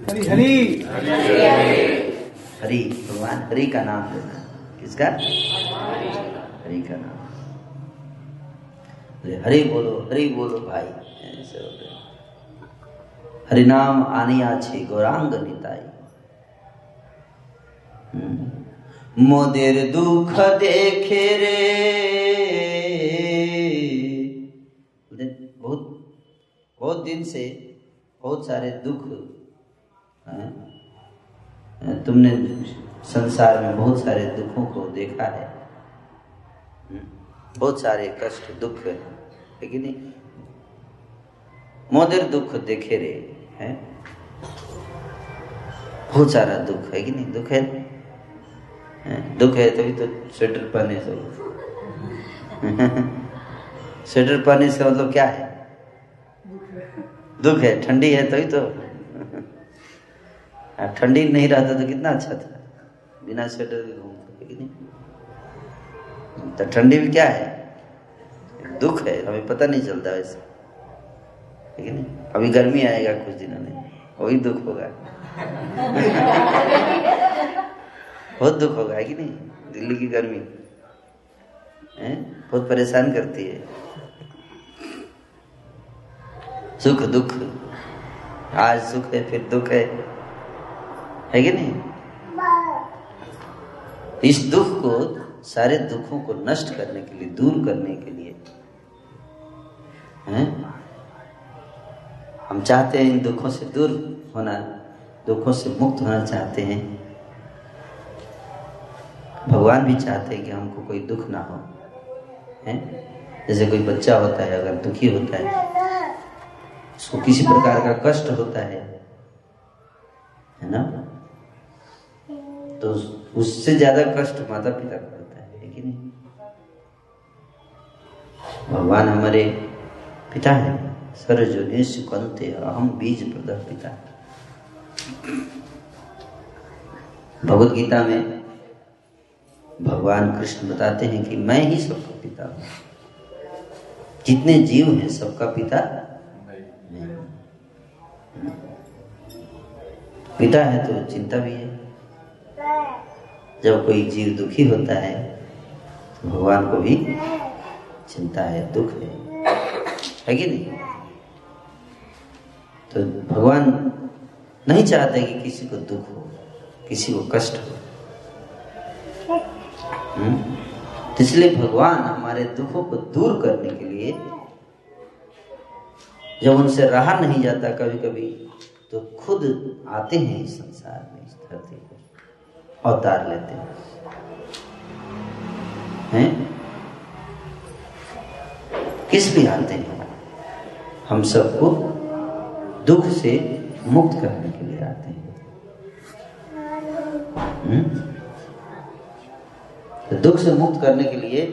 हरि भगवान हरि का नाम लेना। किसका? हरि का नाम। बोले, हरि बोलो हरि बोलो भाई। ऐसे आनिया छे गौरांग निताई। हम्म। मोदेर दुख देखे रे। बहुत बहुत दिन से बहुत सारे दुख? तुमने संसार में बहुत सारे दुखों को देखा है। हम्म, बहुत सारे कष्ट दुख है। कि नहीं? मोदर दुख देखे रे है? बहुत सारा दुख है कि नहीं? दुख है? हैं? दुख है तभी तो स्वेटर पहने से स्वेटर पहने से मतलब क्या है? दुख है। ठंडी है तभी तो। हाँ, ठंडी नहीं रहता तो कितना अच्छा था। बिना स्वेटर के घूमते तो ठंडी भी क्या है? दुख है, हमें पता नहीं चलता वैसे। है कि नहीं? अभी गर्मी आएगा कुछ दिनों में, वही दुख होगा। बहुत दुख होगा, है कि नहीं? दिल्ली की गर्मी, है? बहुत परेशान करती है। सुख, दुख। आज सुख है, फिर दुख है। है कि नहीं? इस दुख को सारे दुखों को नष्ट करने के लिए दूर करने के लिए हैं? हम चाहते हैं इन दुखों से दूर होना दुखों से मुक्त होना चाहते हैं। भगवान भी चाहते हैं कि हमको कोई दुख ना हो हैं? जैसे कोई बच्चा होता है अगर दुखी होता है उसको किसी प्रकार का कष्ट होता है है ना? तो उससे ज़्यादा कष्ट माता पिता को होता है लेकिन भगवान हमारे पिता है सर्वजनेश कंते अहम बीज प्रद पिता भगवत गीता में भगवान कृष्ण बताते हैं कि मैं ही सबका पिता हूँ। जितने जीव हैं, सबका पिता पिता है तो चिंता भी है। जब कोई जीव दुखी होता है तो भगवान को भी चिंता है, दुख है। है कि नहीं? तो भगवान नहीं चाहते कि किसी को दुख हो, किसी को कष्ट हो। हम्म? तो इसलिए भगवान हमारे दुखों को दूर करने के लिए जब उनसे रहा नहीं जाता कभी कभी तो खुद आते हैं इस संसार में, इस धरती पर। अवतार लेते हैं। हैं? किस लिए आते हैं, हम सबको दुख से मुक्त करने के लिए आते हैं। हम्म? तो दुख से मुक्त करने के लिए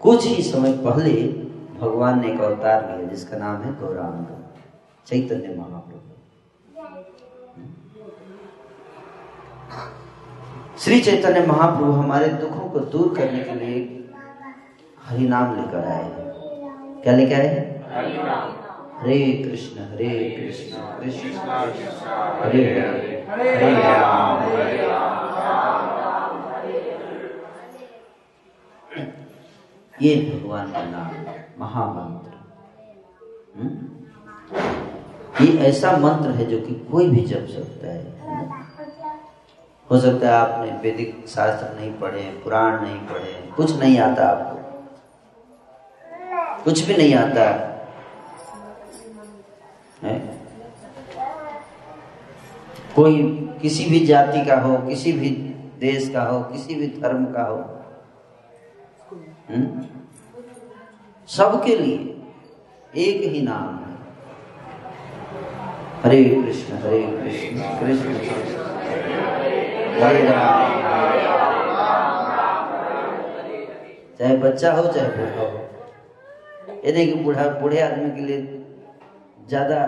कुछ ही समय पहले भगवान ने एक अवतार लिया, जिसका नाम है गौरांग, चैतन्य महाप्रभु। श्री चैतन्य महाप्रभु हमारे दुखों को दूर करने के लिए हरि नाम लेकर आए क्या लेकर आए हरे कृष्ण हरे कृष्ण कृष्ण। हरे हरे। ये भगवान का नाम महामंत्र। हम्म? ये ऐसा मंत्र है जो कि कोई भी जप सकता है। हो सकता है आपने वैदिक शास्त्र नहीं पढ़े पुराण नहीं पढ़े कुछ नहीं आता आपको। कुछ भी नहीं आता। है? कोई किसी भी जाति का हो, किसी भी देश का हो, किसी भी धर्म का हो हम्म? सबके लिए एक ही नाम है। हरे कृष्ण हरे कृष्ण कृष्ण कृष्ण। चाहे बच्चा हो, चाहे बूढ़ा हो। ये नहीं कि बूढ़ा बूढ़े आदमी के लिए ज़्यादा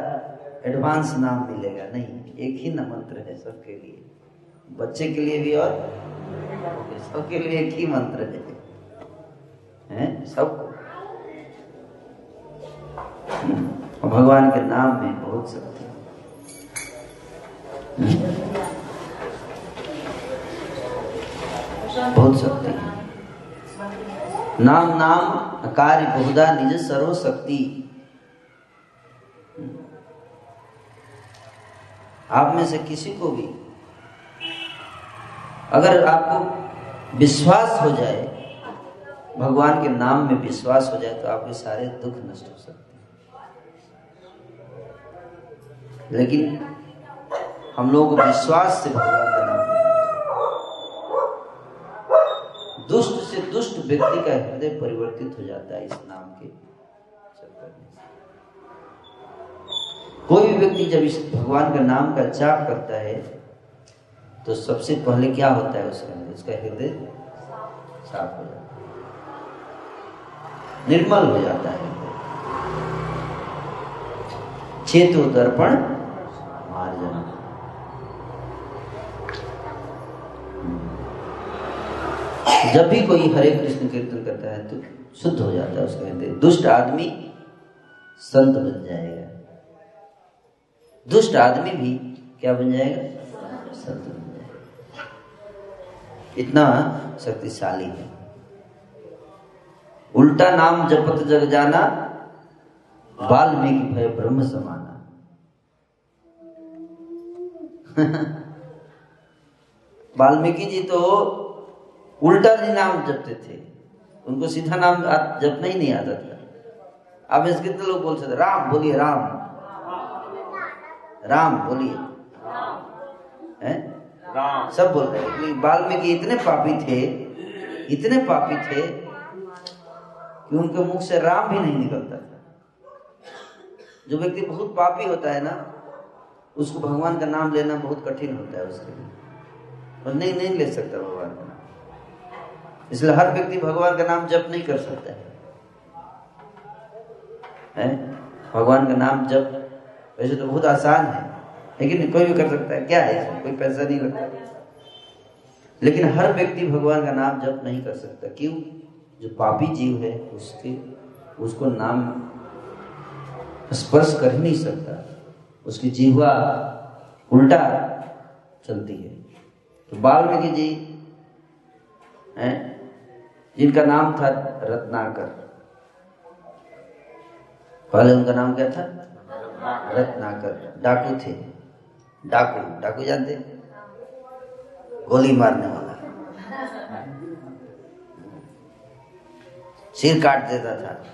एडवांस नाम मिलेगा। नहीं, एक ही न मंत्र है सबके लिए। बच्चे के लिए भी और सबके लिए एक ही मंत्र है। हैं? सबको। भगवान के नाम में बहुत शक्ति बहुत शक्ति है। नाम नाम कार्य बहुधा निज सर्व शक्ति आप में से किसी को भी अगर आपको विश्वास हो जाए, भगवान के नाम में विश्वास हो जाए तो आपके सारे दुख नष्ट हो सकते हैं। लेकिन हम लोगों को विश्वास से भगवान का नाम दुष्ट से दुष्ट व्यक्ति का हृदय परिवर्तित हो जाता है इस नाम के चक्कर में कोई भी व्यक्ति जब इस भगवान का नाम का जाप करता है तो सबसे पहले क्या होता है उसके अंदर उसका हृदय साफ़ हो जाता है। निर्मल हो जाता है चेतु दर्पण मार्जन। जब भी कोई हरे कृष्ण कीर्तन करता है तो शुद्ध हो जाता है, उसका हृदय दुष्ट आदमी संत बन जाएगा। दुष्ट आदमी भी क्या बन जाएगा? संत बन जाएगा। इतना शक्तिशाली है। उल्टा नाम जपत जग जाना, वाल्मीकि भय ब्रह्म समाना। वाल्मीकि जी तो उल्टा नाम जपते थे। उनको सीधा नाम जपना ही नहीं आता था। अब इसके तो लोग बोल सकते राम बोलिए राम। राम बोलिए। राम। सब बोल रहे वाल्मीकि इतने पापी थे इतने पापी थे कि उनके मुख से राम भी नहीं निकलता था। जो व्यक्ति बहुत पापी होता है ना उसको भगवान का नाम लेना बहुत कठिन होता है उसके लिए। और नहीं नहीं ले सकता भगवान का नाम। इसलिए हर व्यक्ति भगवान का नाम जप नहीं कर सकता है? भगवान का नाम जप वैसे तो बहुत आसान है, लेकिन कोई भी कर सकता है। क्या है इसमें? कोई पैसा नहीं लगता। लेकिन हर व्यक्ति भगवान का नाम जप नहीं कर सकता। क्यों? जो पापी जीव है, उसके, उसको नाम स्पर्श कर ही नहीं सकता। उसकी जीवा उल्टा चलती है। तो वाल्मीकि जी, हैं? जिनका नाम था रत्नाकर। पहले उनका नाम क्या था? रत्नाकर। डाकू थे। डाकू। डाकू जानते गोली मारने वाला। सिर काट देता था।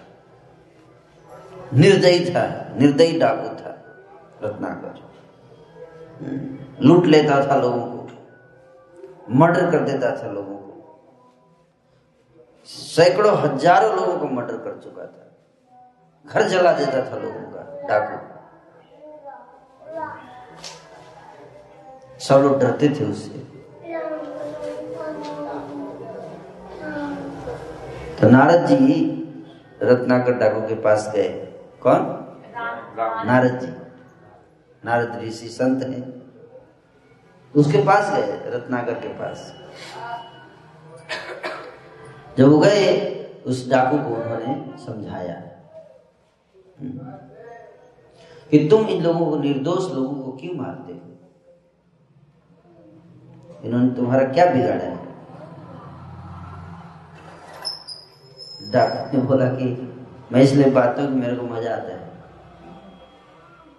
निर्दयी था। निर्दयी डाकू था रत्नाकर। लूट लेता था लोगों को। मर्डर कर देता था लोगों को। सैकड़ों हज़ारों लोगों को मर्डर कर चुका था। घर जला देता था लोगों का, डाकू। सब लोग डरते थे उससे। तो नारद जी रत्नाकर डाकू के पास गए। कौन? नारद जी। नारद ऋषि संत हैं। उसके पास गए, रत्नाकर के पास। जब वो गए, उस डाकू को उन्होंने समझाया। कि तुम इन लोगों को, निर्दोष लोगों को क्यों मारते हो? इन्होंने तुम्हारा क्या बिगाड़ा है? डाकू ने बोला कि मैं इसलिए बातों की मेरे को मज़ा आता है।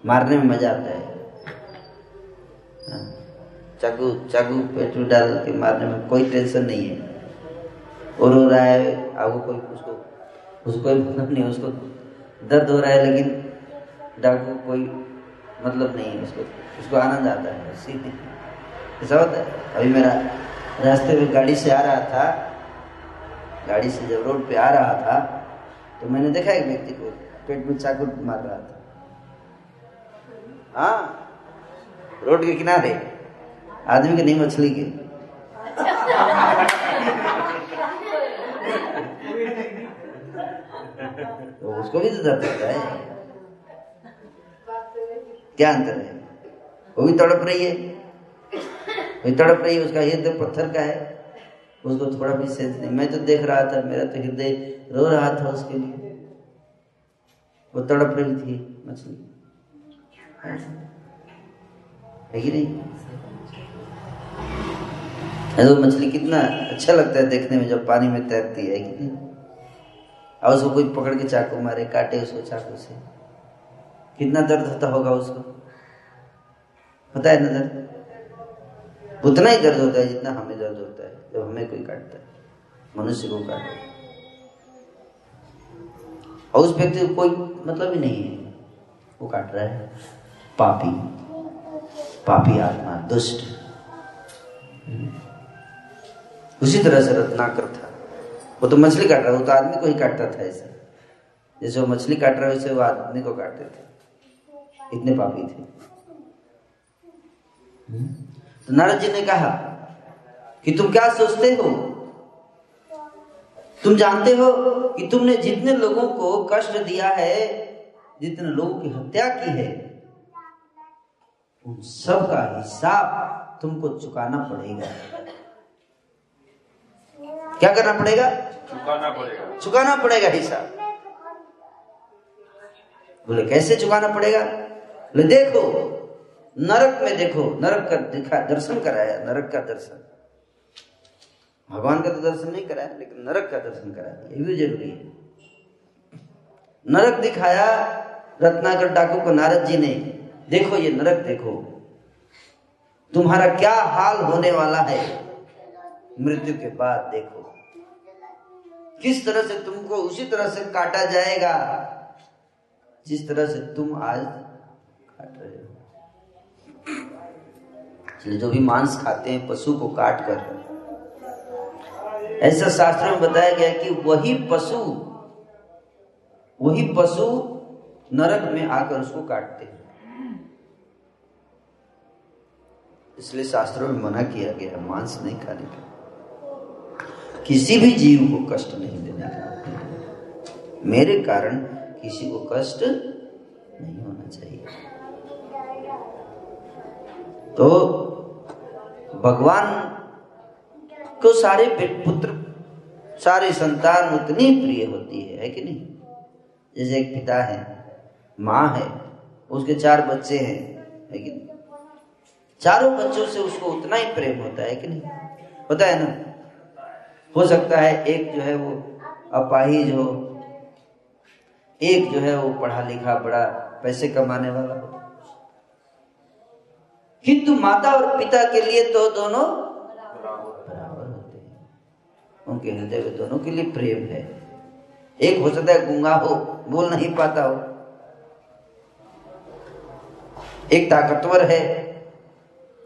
मारने में मज़ा आता है। चाकू चाकू पेट्रोल डाल के मारने में कोई टेंशन नहीं है। और रो रहा है आपको कोई उसको उसको कोई मतलब नहीं, उसको दर्द हो रहा है, लेकिन डाकू कोई मतलब नहीं है उसको उसको आनंद आता है सीधे ऐसा होता है। अभी मेरा रास्ते में गाड़ी से आ रहा था, गाड़ी से जब रोड पे आ रहा था तो मैंने देखा एक व्यक्ति को, पेट में चाकू मार रहा था। हाँ रोड के किनारे, आदमी के नहीं, मछली के तो उसको भी तो दर्द होता है। क्या अंतर है? वो भी तड़प रही है। वही तड़प रही है, उसका हृदय पत्थर का है। उसको थोड़ा भी सेंस नहीं। मैं तो देख रहा था, मेरा तो हृदय रो रहा था उसके लिए। वो तड़प रही थी, मछली। है कि नहीं? तो मछली कितना अच्छा लगता है देखने में, जब पानी में तैरती है कि नहीं? और उसको कोई पकड़ के चाकू मारे, काटे उसको चाकू से। कितना दर्द होता होगा उसको? होता है ना दर्द? उतना ही दर्द होता है जितना हमें दर्द होता है, जब हमें कोई काटता है, मनुष्य को काटे और उस व्यक्ति को कोई मतलब ही नहीं है। वो काट रहा है। पापी। पापी आत्मा, दुष्ट। उसी तरह से रत्नाकर था। वो तो मछली काट रहा वो तो आदमी को ही काटता था ऐसे। जैसे वो मछली काट रहा है वैसे वो आदमी को काटते थे। इतने पापी थे। तो नारद जी ने कहा कि तुम क्या सोचते हो? तुम जानते हो कि तुमने जितने लोगों को कष्ट दिया है जितने लोगों की हत्या की है उन सब का हिसाब तुमको चुकाना पड़ेगा। क्या करना पड़ेगा? चुकाना पड़ेगा। चुकाना पड़ेगा हिसाब बोले कैसे चुकाना पड़ेगा? बोले देखो नरक में देखो नरक का दिखा दर्शन कराया नरक का दर्शन। भगवान का तो दर्शन नहीं कराया लेकिन नरक का दर्शन कराया ये भी ज़रूरी है। नरक दिखाया रत्नाकर डाकू को नारद जी ने देखो ये नरक देखो। तुम्हारा क्या हाल होने वाला है? मृत्यु के बाद देखो। किस तरह से तुमको उसी तरह से काटा जाएगा, जिस तरह से तुम आज काट रहे हो। जो भी मांस खाते हैं, पशु को काट कर। ऐसा शास्त्र में बताया गया कि वही पशु वही पशु नरक में आकर उसको काटते हैं। इसलिए शास्त्रों में मना किया गया मांस नहीं खाने का किसी भी जीव को कष्ट नहीं देने मेरे कारण किसी को कष्ट नहीं होना चाहिए। तो भगवान को सारे पुत्र, सारे संतान उतनी प्रिय होती है है कि नहीं? जैसे एक पिता है, माँ है, उसके चार बच्चे हैं, है कि नहीं? चारों बच्चों से उसको उतना ही प्रेम होता है कि नहीं? होता है ना? हो सकता है एक जो है वो अपाहिज हो, एक जो है वो पढ़ा लिखा बड़ा पैसे कमाने वाला हो। किंतु माता और पिता के लिए तो दोनों बराबर होते हैं। उनके हृदय में दोनों के लिए प्रेम है। एक हो सकता है गुंगा हो, बोल नहीं पाता हो। एक ताकतवर है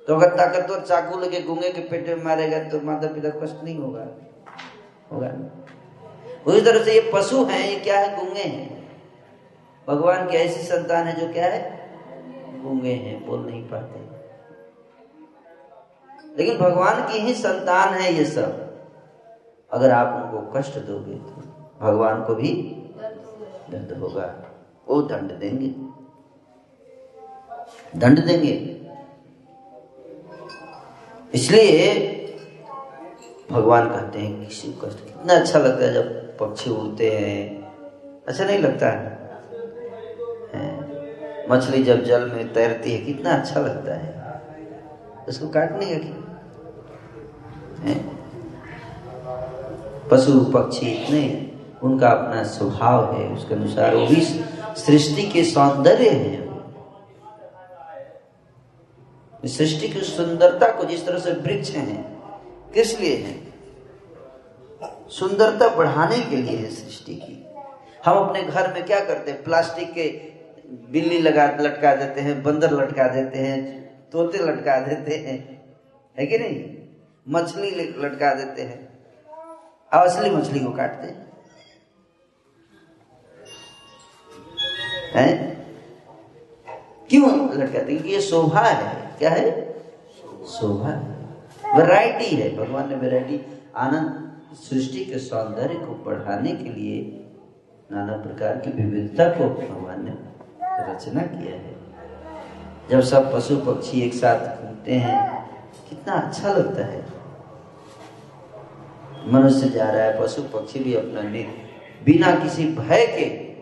तो अगर ताकतवर चाकू लगे गुंगे के पेट में मारेगा तो माता पिता कष्ट नहीं होगा। होगा। उसी तरह से ये पशु हैं, ये क्या है? गुंगे हैं। भगवान की ऐसी संतान है जो क्या है? गुंगे हैं, बोल नहीं पाते। लेकिन भगवान की ही संतान है ये सब। अगर आप उनको कष्ट दोगे तो भगवान को भी दर्द होगा। वो दंड देंगे। दंड देंगे। इसलिए भगवान कहते हैं किसी कष्ट कितना अच्छा लगता है जब पक्षी उड़ते हैं। अच्छा नहीं लगता है, मछली जब जल में तैरती है कितना अच्छा लगता है। उसको काटने का क्या? पशु पक्षी इतने उनका अपना स्वभाव है उसके अनुसार वो भी सृष्टि के सौंदर्य है। सृष्टि की सुंदरता को जिस तरह से वृक्ष हैं किस लिए है? सुंदरता बढ़ाने के लिए है सृष्टि की। हम अपने घर में क्या करते हैं? प्लास्टिक के बिल्ली लगा, लटका देते हैं, बंदर लटका देते हैं, तोते लटका देते हैं। है कि नहीं? मछली लटका देते हैं। असली मछली को काटते हैं। है? क्यों लटकाते क्योंकि ये शोभा है। क्या है? शोभा है। वैरायटी है, भगवान ने वैरायटी, आनंद सृष्टि के सौंदर्य को बढ़ाने के लिए नाना प्रकार की विविधता को भगवान ने रचना किया है। जब सब पशु पक्षी एक साथ घूमते हैं, कितना अच्छा लगता है। मनुष्य जा रहा है, पशु पक्षी भी अपना बिना किसी भय के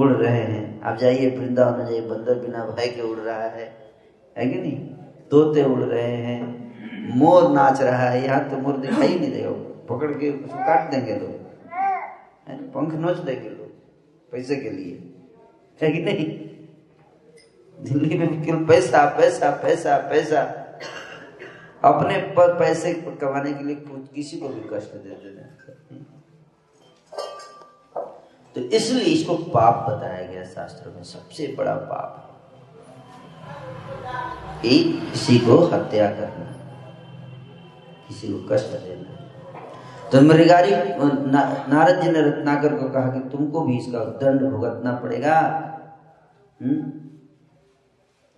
उड़ रहे हैं। आप जाइए वृंदावन जाइए बंदर बिना भय के उड़ रहा है। है कि नहीं? तोते उड़ रहे हैं। मोर नाच रहा है, यहाँ तो मोर दिखाई नहीं देगा पकड़ के उसको काट देंगे लोग। पंख नोच देंगे लोग, पैसे के लिए। है कि नहीं? दिल्ली में केवल पैसा पैसा पैसा पैसा। अपने पर पैसे कमाने के लिए किसी को भी कष्ट दे देना तो इसलिए इसको पाप बताया गया शास्त्र में, सबसे बड़ा पाप। है किसी को हत्या करना। किसी को कष्ट देना तो मृगारी ना, नारद जी ने रत्नाकर को कहा कि तुमको भी इसका दंड भुगतना पड़ेगा। हम्म?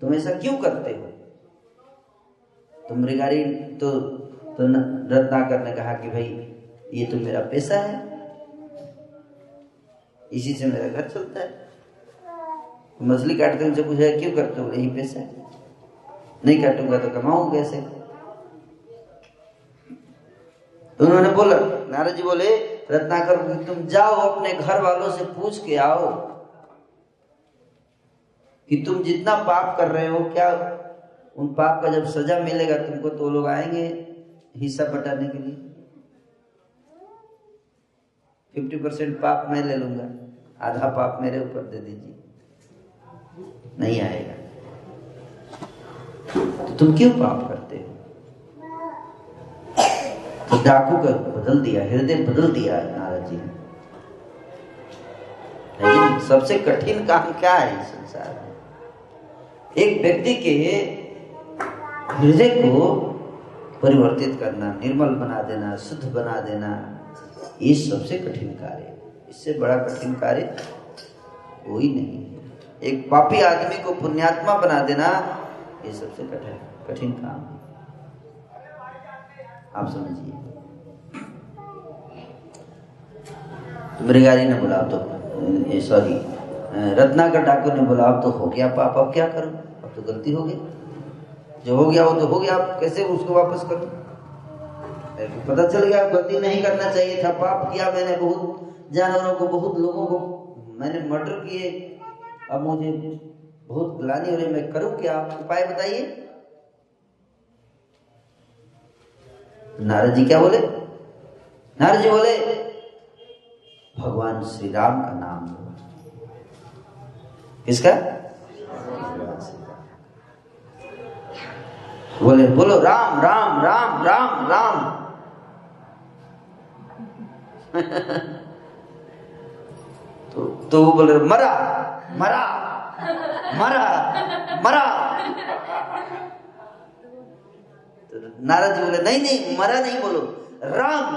तुम ऐसा क्यों करते हो? तो मृगारी तो, तो रत्नाकर ने कहा कि भाई ये तो मेरा पेशा है। इसी से मेरा घर चलता है। मछली काटते उनसे पूछा क्यों करते हो? यही पैसा है। नहीं काटूँगा तो कमाऊ कैसे? तो उन्होंने बोला, नारद जी बोले, रत्नाकर, तुम जाओ अपने घर वालों से पूछ के आओ कि तुम जितना पाप कर रहे हो, क्या उन पाप का जब सजा मिलेगा, तुमको तो लोग आएँगे हिस्सा बटाने के लिए? फिफ्टी परसेंट पाप मैं ले लूँगा, आधा पाप मेरे ऊपर दे दीजिए। नहीं आएगा। तो तुम क्यों पाप करते हो? डाकू का बदल दिया, हृदय बदल दिया नारद जी ने। लेकिन सबसे कठिन काम क्या है इस संसार में? एक व्यक्ति के हृदय को परिवर्तित करना, निर्मल बना देना, शुद्ध बना देना, ये सबसे कठिन कार्य इससे बड़ा कठिन कार्य कोई नहीं एक पापी आदमी को पुण्यात्मा बना देना, ये सबसे कठिन कठिन काम है। आप समझिए। मृगारी ने बोला तो सॉरी रत्नाकर ठाकुर ने बोला, अब तो हो गया पाप, अब क्या करूँ? अब तो गलती हो गई। जो हो गया वो तो हो गया, अब कैसे उसको वापस करूँ? पता चल गया, गलती नहीं करना चाहिए था, पाप किया मैंने बहुत, जानवरों को, बहुत लोगों को। मैंने मर्डर किए। अब मुझे बहुत ग्लानी हो रही मैं करूँ क्या? उपाय बताइए। नारद जी क्या बोले? नारद जी बोले, भगवान श्री राम का नाम लो। किसका? बोले, बोलो, राम राम राम राम राम। तो तो वो बोले, मरा मरा मरा मरा। तो नारद जी बोले, नहीं नहीं, मरा नहीं बोलो। राम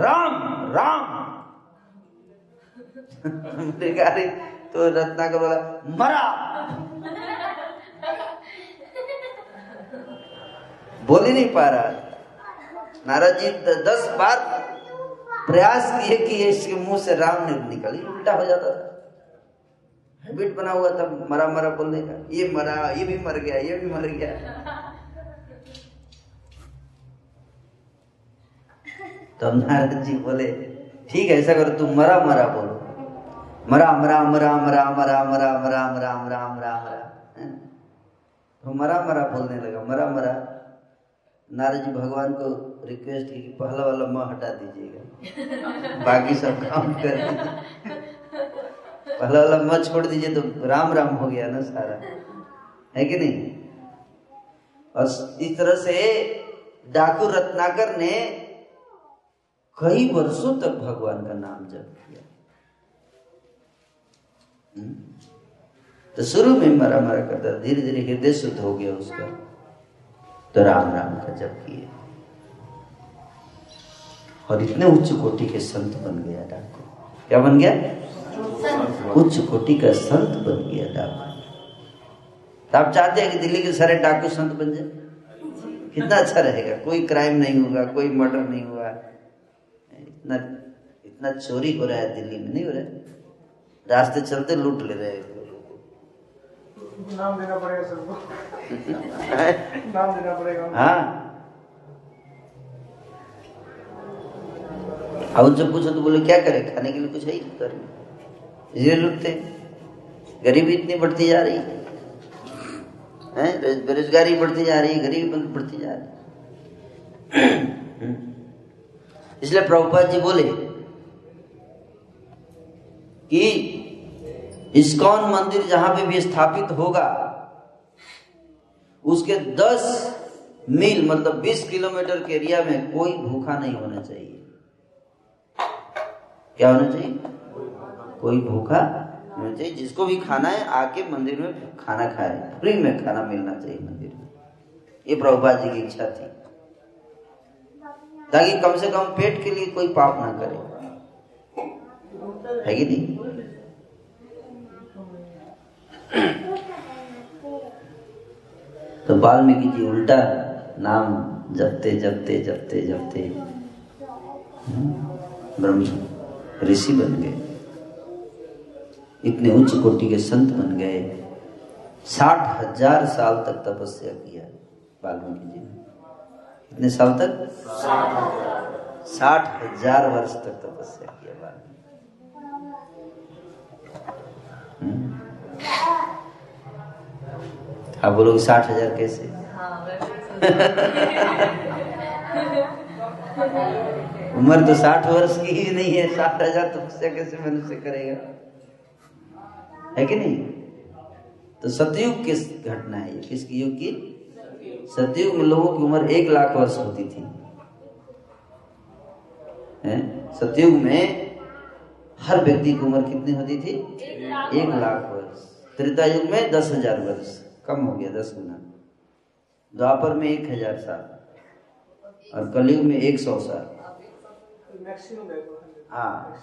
राम राम। तो रत्नाकर बोला, मरा। बोल ही नहीं पा रहा। नारद जी दस बार प्रयास किए कि इसके मुँह से राम निकली, उल्टा हो जाता था। हैबिट बना हुआ था, मरा मरा बोलने का। ये मरा, ये भी मर गया, ये भी मर गया। तो नारद जी बोले ठीक है ऐसा करो तुम मरा मरा बोलो मरा मरा मरा मरा मरा मरा मरा मरा मरा मरा मरा तो मरा मरा बोलने लगा मरा मरा नारद जी भगवान को रिक्वेस्ट की कि पहला वाला माँ हटा दीजिएगा बाकी सब काम कर पहला वाला माँ छोड़ दीजिए तो राम राम हो गया ना सारा है कि नहीं और इस तरह से डाकू रत्नाकर ने कई वर्षों तक भगवान का नाम जप किया। तो शुरू में मरा मरा करता धीरे धीरे हृदय शुद्ध हो गया उसका। तो राम राम का जप किए। और इतने उच्च कोटि के संत बन गया डाकू। क्या बन गया? उच्च कोटि का संत बन गया डाकू। तो आप चाहते हैं कि दिल्ली के सारे डाकू संत बन जाए? कितना अच्छा रहेगा, कोई क्राइम नहीं होगा, कोई मर्डर नहीं हुआ। इतना इतना चोरी हो रहा है दिल्ली में नहीं हो रहा है? रास्ते चलते लूट ले रहे हैं नाम देना पड़ेगा सबको। नाम देना पड़ेगा। हाँ। उनसे पूछो तो बोले क्या करें? खाने के लिए कुछ है ही नहीं इसलिए लुटते गरीबी इतनी बढ़ती जा रही है। है? बेरोजगारी बढ़ती जा रही है गरीबी बढ़ती जा रही है। इसलिए प्रभुपाद जी बोले कि इस्कॉन मंदिर जहाँ पे भी स्थापित होगा, उसके 10 मील मतलब 20 किलोमीटर के एरिया में कोई भूखा नहीं होना चाहिए। क्या होना चाहिए? कोई भूखा होना चाहिए, जिसको भी खाना है, आके मंदिर में खाना खाए फ्री में खाना मिलना चाहिए मंदिर में। ये प्रभुपाद जी की इच्छा थी। ताकि कम से कम पेट के लिए कोई पाप ना करे। है कि नहीं? तो वाल्मीकि जी उल्टा नाम जपते जपते जपते जपते ब्रह्म ऋषि बन गए। इतने उच्च कोटि के संत बन गए। साठ हज़ार साल तक तपस्या किया वाल्मीकि जी ने। कितने साल तक? साठ हज़ार वर्ष तक तपस्या किया वाल्मीकि हम्म। आप बोलोगे साठ हज़ार कैसे? उम्र तो साठ वर्ष की ही नहीं है, साठ हज़ार तपस्या कैसे मनुष्य करेगा? है कि नहीं? तो सतयुग किस घटना है? ये किसकी युग की? सतयुग में लोगों की उम्र एक लाख वर्ष होती थी। सतयुग में हर व्यक्ति की उम्र कितनी होती थी? एक लाख वर्ष। त्रेता युग में दस हज़ार वर्ष। कम हो गया, दस गुना। द्वापर में एक हज़ार साल। और कलयुग में एक सौ साल। हाँ।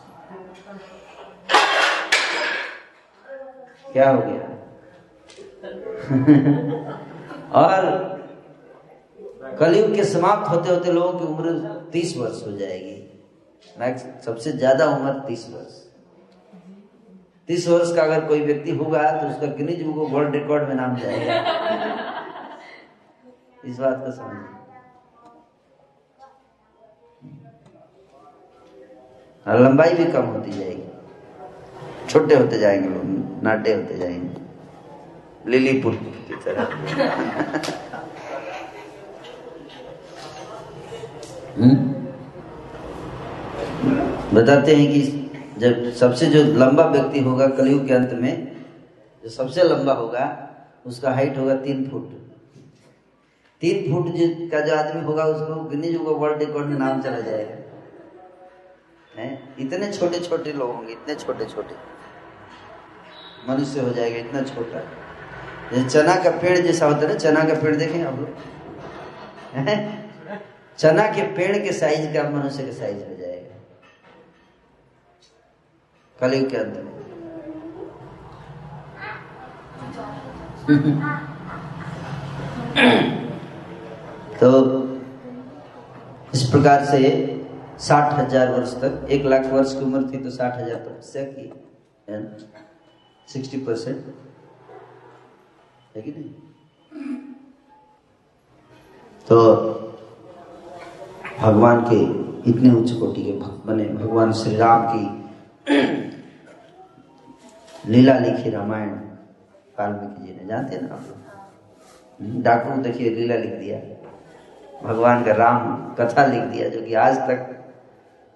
क्या हो गया? और कलयुग के समाप्त होते होते लोगों की उम्र तीस वर्ष हो जाएगी। सबसे ज़्यादा उम्र तीस वर्ष। तीस वर्ष का अगर कोई व्यक्ति होगा तो उसका गिनीज बुक वर्ल्ड रिकॉर्ड में नाम जाएगा। इस बात को समझिए। और लंबाई भी कम होती जाएगी। छोटे होते जाएँगे लोग, नाटे होते जाएँगे। लिलीपुर की तरह। हम्म? बताते हैं कि जब सबसे जो लंबा व्यक्ति होगा कलयुग के अंत में, जो सबसे लंबा होगा, उसका हाइट होगा तीन फुट। तीन फुट जो का जो आदमी होगा, उसको गिनीज बुक वर्ल्ड रिकॉर्ड में नाम चला जाएगा। हैं? इतने छोटे छोटे लोग होंगे, इतने छोटे छोटे मनुष्य हो जाएगा इतना छोटा। जैसे चना का पेड़ जैसा होता है ना, चना का पेड़ देखें आप लोग? चना के पेड़ के साइज़ का मनुष्य के साइज़ हो जाएगा। कलयुग के में। तो इस प्रकार से साठ हज़ार वर्ष तक, एक लाख वर्ष की उम्र थी तो साठ हज़ार तपस्या की सिक्सटी परसेंट। है कि नहीं? तो भगवान के इतने उच्च कोटि के भक्त बने। भगवान श्री राम की लीला लिखी रामायण वाल्मीकि जी ने। जानते ना आप लोग? डाकू देखिए लीला लिख दिया। भगवान का राम कथा लिख दिया जो कि आज तक,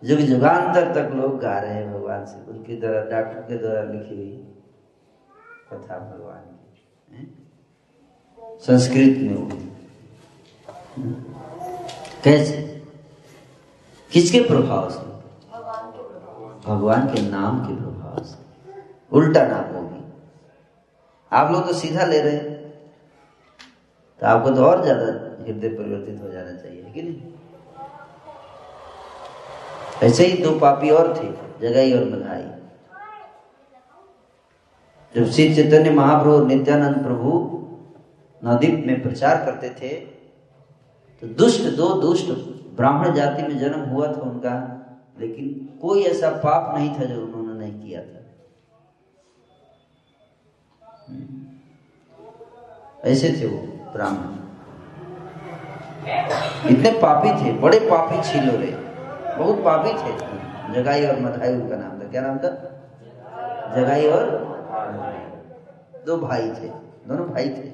युग युगांतर तक लोग गा रहे हैं भगवान से। उनके द्वारा डॉक्टर के द्वारा लिखी हुई कथा भगवान की। संस्कृत में हुई। कैसे? किसके प्रभाव से? भगवान के नाम के प्रभाव से। उल्टा नाम होगी। आप लोग तो सीधा ले रहे हैं। तो आपको तो और ज़्यादा हृदय परिवर्तित हो जाना चाहिए कि नहीं? ऐसे ही दो पापी और थे जगाई और मधाई जब श्री चैतन्य महाप्रभु नित्यानंद प्रभु नवदीप में प्रचार करते थे तो दुष्ट दो दुष्ट ब्राह्मण जाति में जन्म हुआ था उनका, लेकिन कोई ऐसा पाप नहीं था जो उन्होंने नहीं किया था। ऐसे थे वो ब्राह्मण। इतने पापी थे, बड़े पापी छीलो रहे बहुत पापी थे। जगाई और मधाई उनका नाम था। क्या नाम था? जगाई और दो भाई थे। दोनों भाई थे।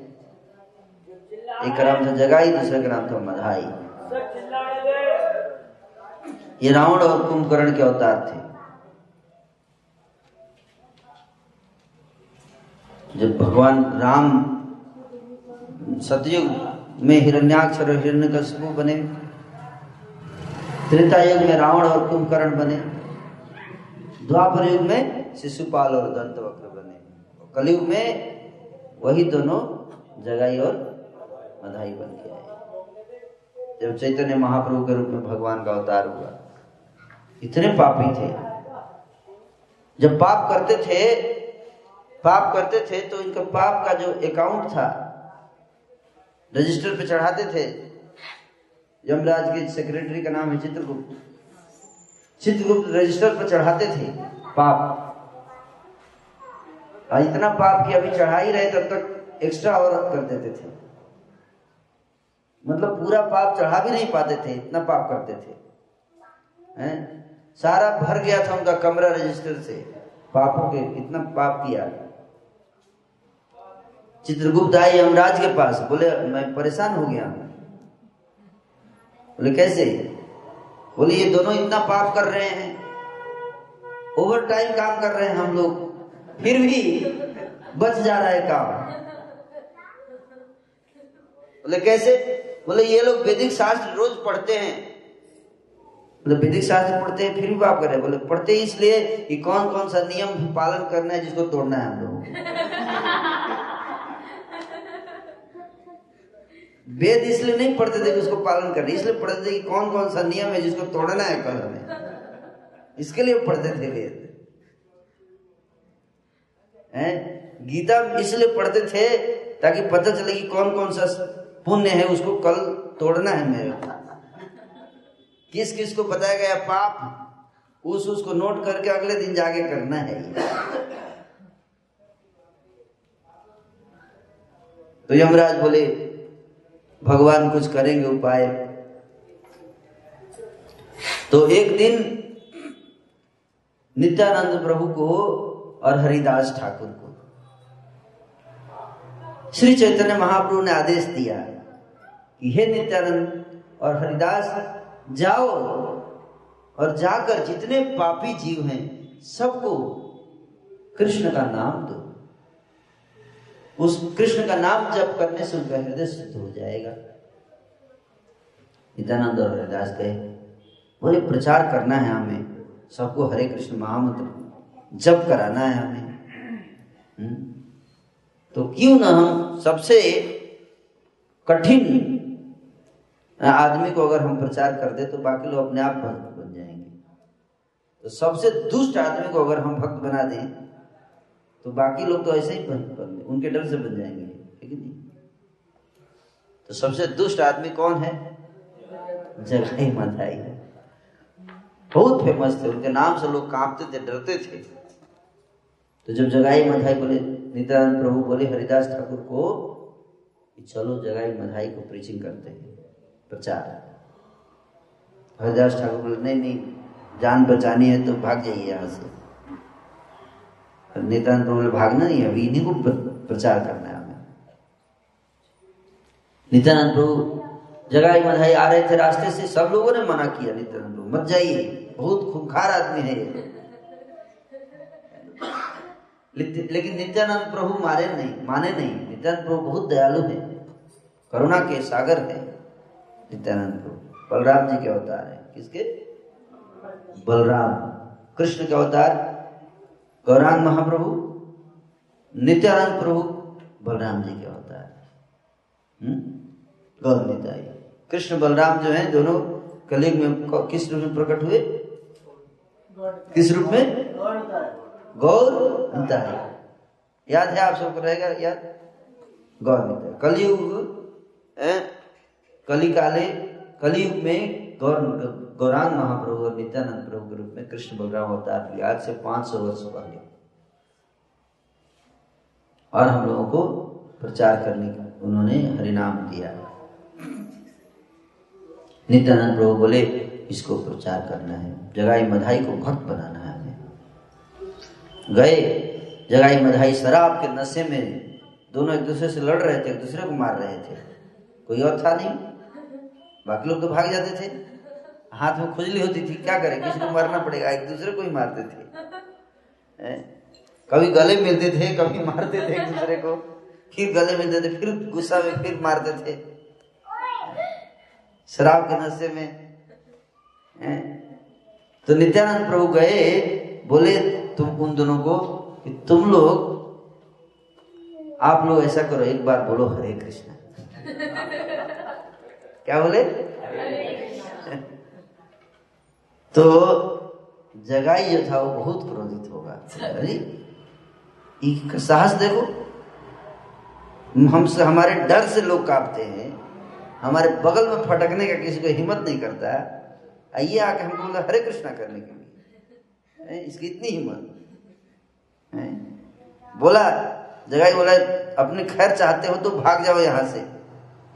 एक का नाम था जगाई, दूसरे का नाम था मधाई। ये रावण और कुंभकर्ण के अवतार थे। जब भगवान राम सतयुग में हिरण्याक्ष और हिरण्य हिरण्यकशिपु बने त्रेता युग में रावण और कुंभकर्ण बने, द्वापर युग में शिशुपाल और दंतवक्र बने। कलयुग में वही दोनों जगाई और मधाई बन के आए। जब चैतन्य महाप्रभु के रूप में भगवान का अवतार हुआ इतने पापी थे। जब पाप करते थे, पाप करते थे तो इनका पाप का जो अकाउंट था रजिस्टर पे चढ़ाते थे। यमराज के सेक्रेटरी का नाम है चित्रगुप्त। चित्रगुप्त रजिस्टर पर चढ़ाते थे पाप। और इतना पाप कि अभी चढ़ा ही रहे, तब तक एक्स्ट्रा और कर देते थे। मतलब पूरा पाप चढ़ा भी नहीं पाते थे, इतना पाप करते थे। हैं? सारा भर गया था उनका कमरा रजिस्टर से। पापों के इतना पाप किया। चित्रगुप्त आए यमराज के पास, बोले, मैं परेशान हो गया बोले, कैसे? बोले, ये दोनों इतना पाप कर रहे हैं। ओवर टाइम काम कर रहे हैं हम लोग। फिर भी बच जा रहा है काम। बोले, कैसे? बोले, ये लोग वैदिक शास्त्र रोज पढ़ते हैं। बोले वैदिक शास्त्र पढ़ते हैं, फिर भी पाप कर रहे हैं। बोले, पढ़ते ही इसलिए कि कौन कौन सा नियम पालन करना है जिसको तोड़ना है हम लोग वेद इसलिए नहीं पढ़ते थे कि उसको पालन करना इसलिए पढ़ते थे कि कौन कौन सा नियम है जिसको तोड़ना है कल हमें। इसके लिए पढ़ते थे वेद। हैं? गीता इसलिए पढ़ते थे ताकि पता चले कि कौन कौन सा पुण्य है उसको कल तोड़ना है मेरे को। किस किस को बताया गया पाप, उस उसको नोट करके अगले दिन जाके करना है। तो यमराज बोले, भगवान कुछ करेंगे उपाय। तो एक दिन नित्यानंद प्रभु को और हरिदास ठाकुर को श्री चैतन्य महाप्रभु ने आदेश दिया कि हे नित्यानंद और हरिदास जाओ और जाकर जितने पापी जीव हैं, सबको कृष्ण का नाम दो। उस कृष्ण का नाम जप करने से उनका हृदय शुद्ध हो जाएगा। नित्यानंद और हरिदास गए। बोले, प्रचार करना है हमें। सबको हरे कृष्ण महामंत्र जप कराना है हमें। हुँ? तो क्यों ना हम सबसे कठिन आदमी को अगर हम प्रचार कर दे तो बाकी लोग अपने आप भक्त बन जाएँगे। तो सबसे दुष्ट आदमी को अगर हम भक्त बना दें तो बाकी लोग तो ऐसे ही बन, बन उनके डर से बन जाएँगे ठीक है नहीं? तो सबसे दुष्ट आदमी कौन है? जगाई मधाई बहुत फ़ेमस थे उनके नाम से लोग कांपते थे डरते थे। तो जब जगाई मधाई बोले नित्यानंद प्रभु बोले हरिदास ठाकुर को चलो जगाई मधाई को प्रीचिंग करते हैं। प्रचार हरिदास ठाकुर बोले, नहीं नहीं, जान बचानी है तो भाग जाइए यहाँ से। नित्यानंद प्रभु भागना नहीं अभी इन्हीं को प्रचार करना है हमें। नित्यानंद प्रभु जगाई मधाई, आ रहे थे रास्ते से, सब लोगों ने मना किया नित्यानंद प्रभु, मत जाइए, बहुत खूंखार आदमी है। ये लेकिन नित्यानंद प्रभु मारे नहीं, माने नहीं। नित्यानंद प्रभु बहुत दयालु है, करुणा के सागर है। नित्यानंद प्रभु बलराम जी के अवतार है। किसके? बलराम। कृष्ण के अवतार, गौरांग महाप्रभु, नित्यानंद प्रभु, बलराम जी के अवतार। गौर निताई कृष्ण, बलराम जो है, दोनों कलयुग में किस रूप में प्रकट हुए? किस रूप में? गौर निताई याद है आप सबको रहेगा? याद? गौर निताई कलयुग कली काले कलयुग में गौर, गौरांग महाप्रभु और नित्यानंद प्रभु के रूप में कृष्ण बलराम अवतार लिए। आज से 500 वर्ष पहले। और हम लोगों को प्रचार करने का उन्होंने हरिनाम दिया। नित्यानंद प्रभु बोले, इसको प्रचार करना है। जगाई मधाई को भक्त बनाना है हमें। गए, जगाई मधाई शराब के नशे में दोनों एक दूसरे से लड़ रहे थे, एक दूसरे को मार रहे थे। कोई और था नहीं? बाकी लोग तो भाग जाते थे। हाथ में खुजली होती थी, क्या करें? किसी को मारना पड़ेगा, एक दूसरे को ही मारते थे। हैं? कभी गले मिलते थे, कभी मारते थे एक दूसरे को। फिर गले मिलते थे, फिर गुस्सा में, फिर मारते थे। शराब के नशे में। हैं? तो नित्यानंद प्रभु गए, बोले, तुम उन दोनों को, कि तुम लोग, आप लोग ऐसा करो, एक बार बोलो हरे कृष्ण। क्या बोले? तो जगाई जो था, वो बहुत क्रोधित होगा। अरे साहस देखो। हमसे, हमारे डर से लोग कांपते हैं। हमारे बगल में फटकने का किसी को हिम्मत नहीं करता। आइए आके हमको बोला हरे कृष्णा करने के लिए। इसकी इतनी हिम्मत। बोला जगाई बोला, अपनी खैर चाहते हो तो भाग जाओ यहाँ से।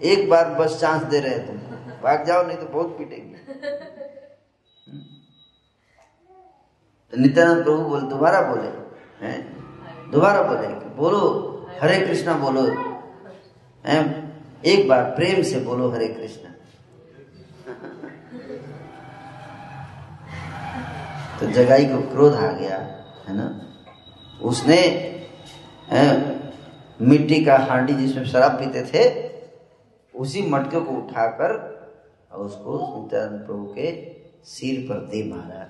एक बार बस चांस दे रहे तुम। भाग जाओ, नहीं तो बहुत पीटेंगे। तो नित्यानंद प्रभु बोले, दोबारा बोले। हैं? दोबारा बोले। बोलो, हरे कृष्णा बोलो। हैं? एक बार प्रेम से बोलो, हरे कृष्णा। तो जगाई को क्रोध आ गया, है ना? उसने मिट्टी का हांडी जिसमें शराब पीते थे उसी मटके को उठाकर और उसको नित्यानंद प्रभु के सिर पर दे मारा।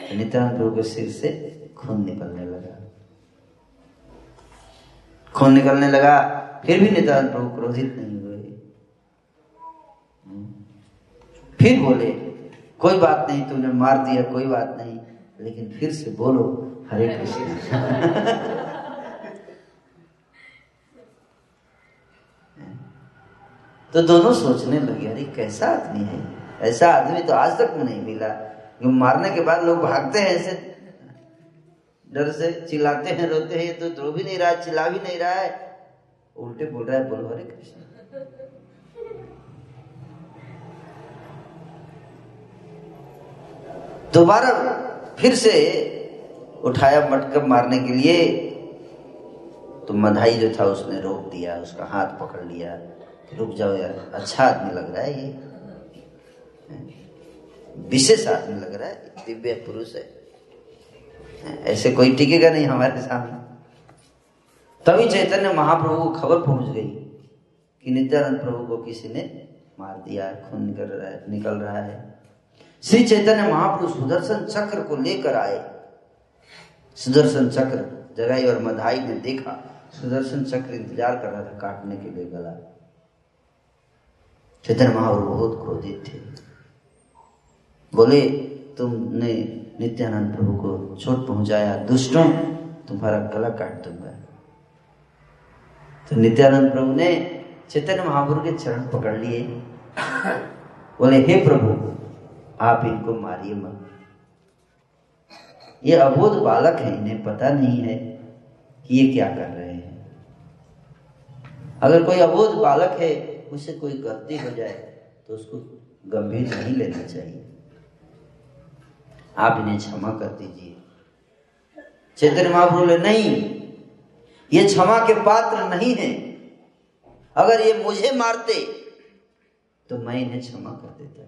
तो नित्यानंद प्रभु के सिर से खून निकलने लगा। खून निकलने लगा, फिर भी नित्यानंद प्रभु क्रोधित नहीं हुए। फिर बोले, कोई बात नहीं, तुमने मार दिया, कोई बात नहीं, लेकिन फिर से बोलो, हरे कृष्ण। तो दोनों सोचने लगे, अरे, कैसा आदमी है? ऐसा आदमी तो आज तक नहीं मिला। मारने के बाद लोग भागते हैं ऐसे। डर से चिल्लाते हैं, रोते हैं तो रो भी नहीं रहा चिल्ला भी नहीं रहा है। उल्टे बोल रहा है, बोलो, हरे कृष्ण। दोबारा फिर से उठाया मटकब मारने के लिए तो मधाई जो था उसने रोक दिया, उसका हाथ पकड़ लिया। रुक जाओ यार अच्छा आदमी लग रहा है ये। विशेष आदमी लग रहा है, दिव्य पुरुष है। ऐसे कोई टिकेगा नहीं हमारे सामने। तभी चैतन्य महाप्रभु को खबर पहुँच गई कि नित्यानंद प्रभु को किसी ने मार दिया है, खून निकल रहा है, निकल रहा है। श्री चैतन्य महाप्रभु सुदर्शन चक्र को लेकर आए। सुदर्शन चक्र जगाई और मधाई ने देखा, सुदर्शन चक्र इंतज़ार कर रहा था, काटने के लिए गला। चैतन्य महाप्रभु बहुत क्रोधित थे। बोले, तुमने नित्यानंद प्रभु को चोट पहुँचाया, दुष्टों, तुम्हारा गला काट दूँगा। तो नित्यानंद प्रभु ने चैतन्य महाप्रभु के चरण पकड़ लिए। बोले, हे प्रभु, आप इनको मारिए मत। ये अबोध बालक है, इन्हें पता नहीं है कि ये क्या कर रहे हैं। अगर कोई अबोध बालक है उसे कोई गलती हो जाए तो उसको गंभीर नहीं लेना चाहिए। आप इन्हें क्षमा कर दीजिए। चैतन्य महाप्रभु बोले, नहीं, ये क्षमा के पात्र नहीं है। अगर ये मुझे मारते तो मैं इन्हें क्षमा कर देता।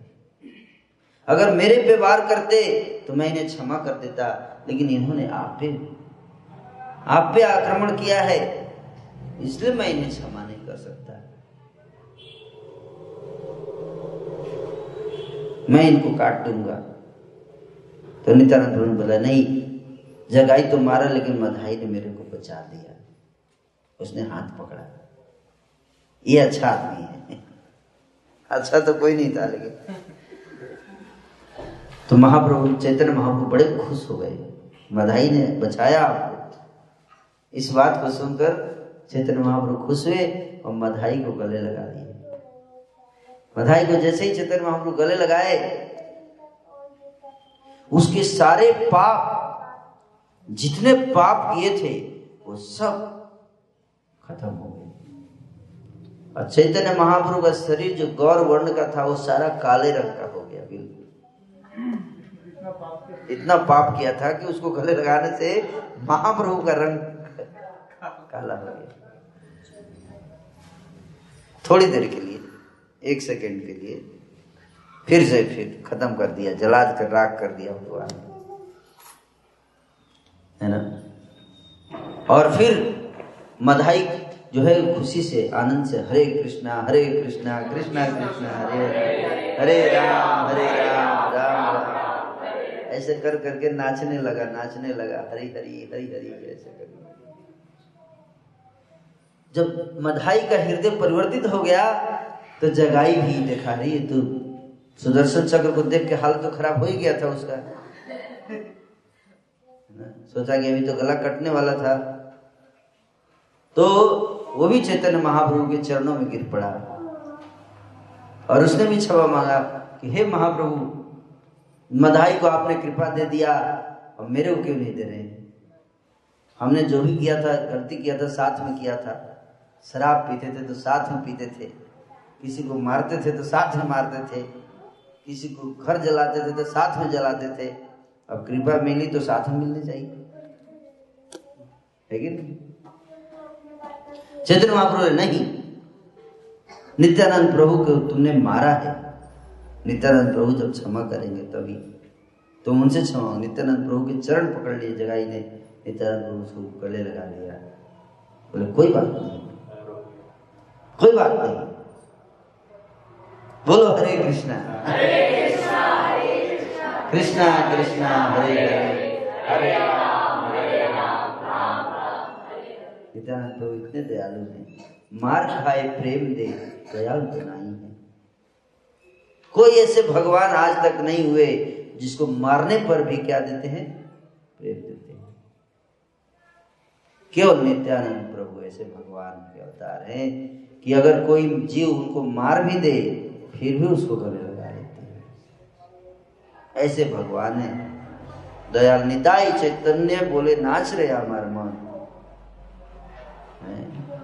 अगर मेरे पे वार करते तो मैं इन्हें क्षमा कर देता। लेकिन इन्होंने आप पे आप पे आक्रमण किया है, इसलिए मैं इन्हें क्षमा नहीं कर सकता। मैं इनको काट दूँगा। तो नित्यानंद प्रभु ने बोला, नहीं, जगाई तो मारा, लेकिन मधाई ने मेरे को बचा दिया उसने हाथ पकड़ा। ये अच्छा आदमी है। अच्छा तो कोई नहीं था, लेकिन तो महाप्रभु चैतन्य महाप्रभु बड़े खुश हो गए। मधाई ने बचाया आपको। इस बात को सुनकर चैतन्य महाप्रभु खुश हुए और मधाई को गले लगा दिए। मधाई को जैसे ही चैतन्य महाप्रभु गले लगाए, उसके सारे पाप, जितने पाप किए थे, वो सब खत्म हो गए। और चैतन्य महाप्रभु का शरीर जो गौर वर्ण का था, वो सारा काले रंग का हो गया, बिल्कुल। इतना पाप किया था कि उसको गले लगाने से महाप्रभु का रंग काला हो गया। थोड़ी देर के लिए। एक सेकंड के लिए। फिर से, फिर खत्म कर दिया जला कर, राख कर दिया भगवान है ना? और फिर मधाई जो है, खुशी से, आनंद से, हरे कृष्णा हरे कृष्णा कृष्णा कृष्णा हरे हरे हरे राम हरे राम राम राम। ऐसे कर करके नाचने लगा नाचने लगा, हरी हरी हरी हरी, ऐसे कर। जब मधाई का हृदय परिवर्तित हो गया तो जगाई भी देखा रही तो सुदर्शन चक्र को देख के हाल तो खराब हो ही गया था उसका। सोचा कि अभी तो गला कटने वाला था। तो वो भी चैतन्य महाप्रभु के चरणों में गिर पड़ा। और उसने भी क्षमा मांगा कि, हे महाप्रभु मधाई को आपने कृपा दे दिया और मेरे को क्यों नहीं दे रहे? हमने जो भी किया था, गलती किया था, साथ में किया था। शराब पीते थे तो साथ में पीते थे। किसी को मारते थे तो साथ में मारते थे। किसी को घर जलाते थे तो साथ में जलाते थे। अब कृपा मिली तो साथ में मिलनी चाहिए। है कि नहीं? चैतन्य महाप्रभु नहीं। नित्यानंद प्रभु को तुमने मारा है। नित्यानंद प्रभु जब क्षमा करेंगे तभी। तुम उनसे क्षमा नित्यानंद प्रभु के चरण पकड़ लिए जगाई ने नित्यानंद प्रभु उसको गले लगा लिया बोले, कोई बात नहीं। कोई बात नहीं। बोलो, हरे कृष्णा। कृष्णा कृष्णा, हरे हरे हरे राम। नित्यानंद प्रभु इतने दयालु हैं। मार खाए प्रेम दे, दयालु बनाई है। कोई ऐसे भगवान आज तक नहीं हुए, जिसको मारने पर भी क्या देते हैं? प्रेम देते हैं। केवल नित्यानंद प्रभु ऐसे भगवान के अवतार हैं कि अगर कोई जीव उनको मार भी दे फिर भी उसको गले लगा लेते हैं ऐसे भगवान है। दयाल निताई चैतन्य बोले, नाच रहे हमारे मन।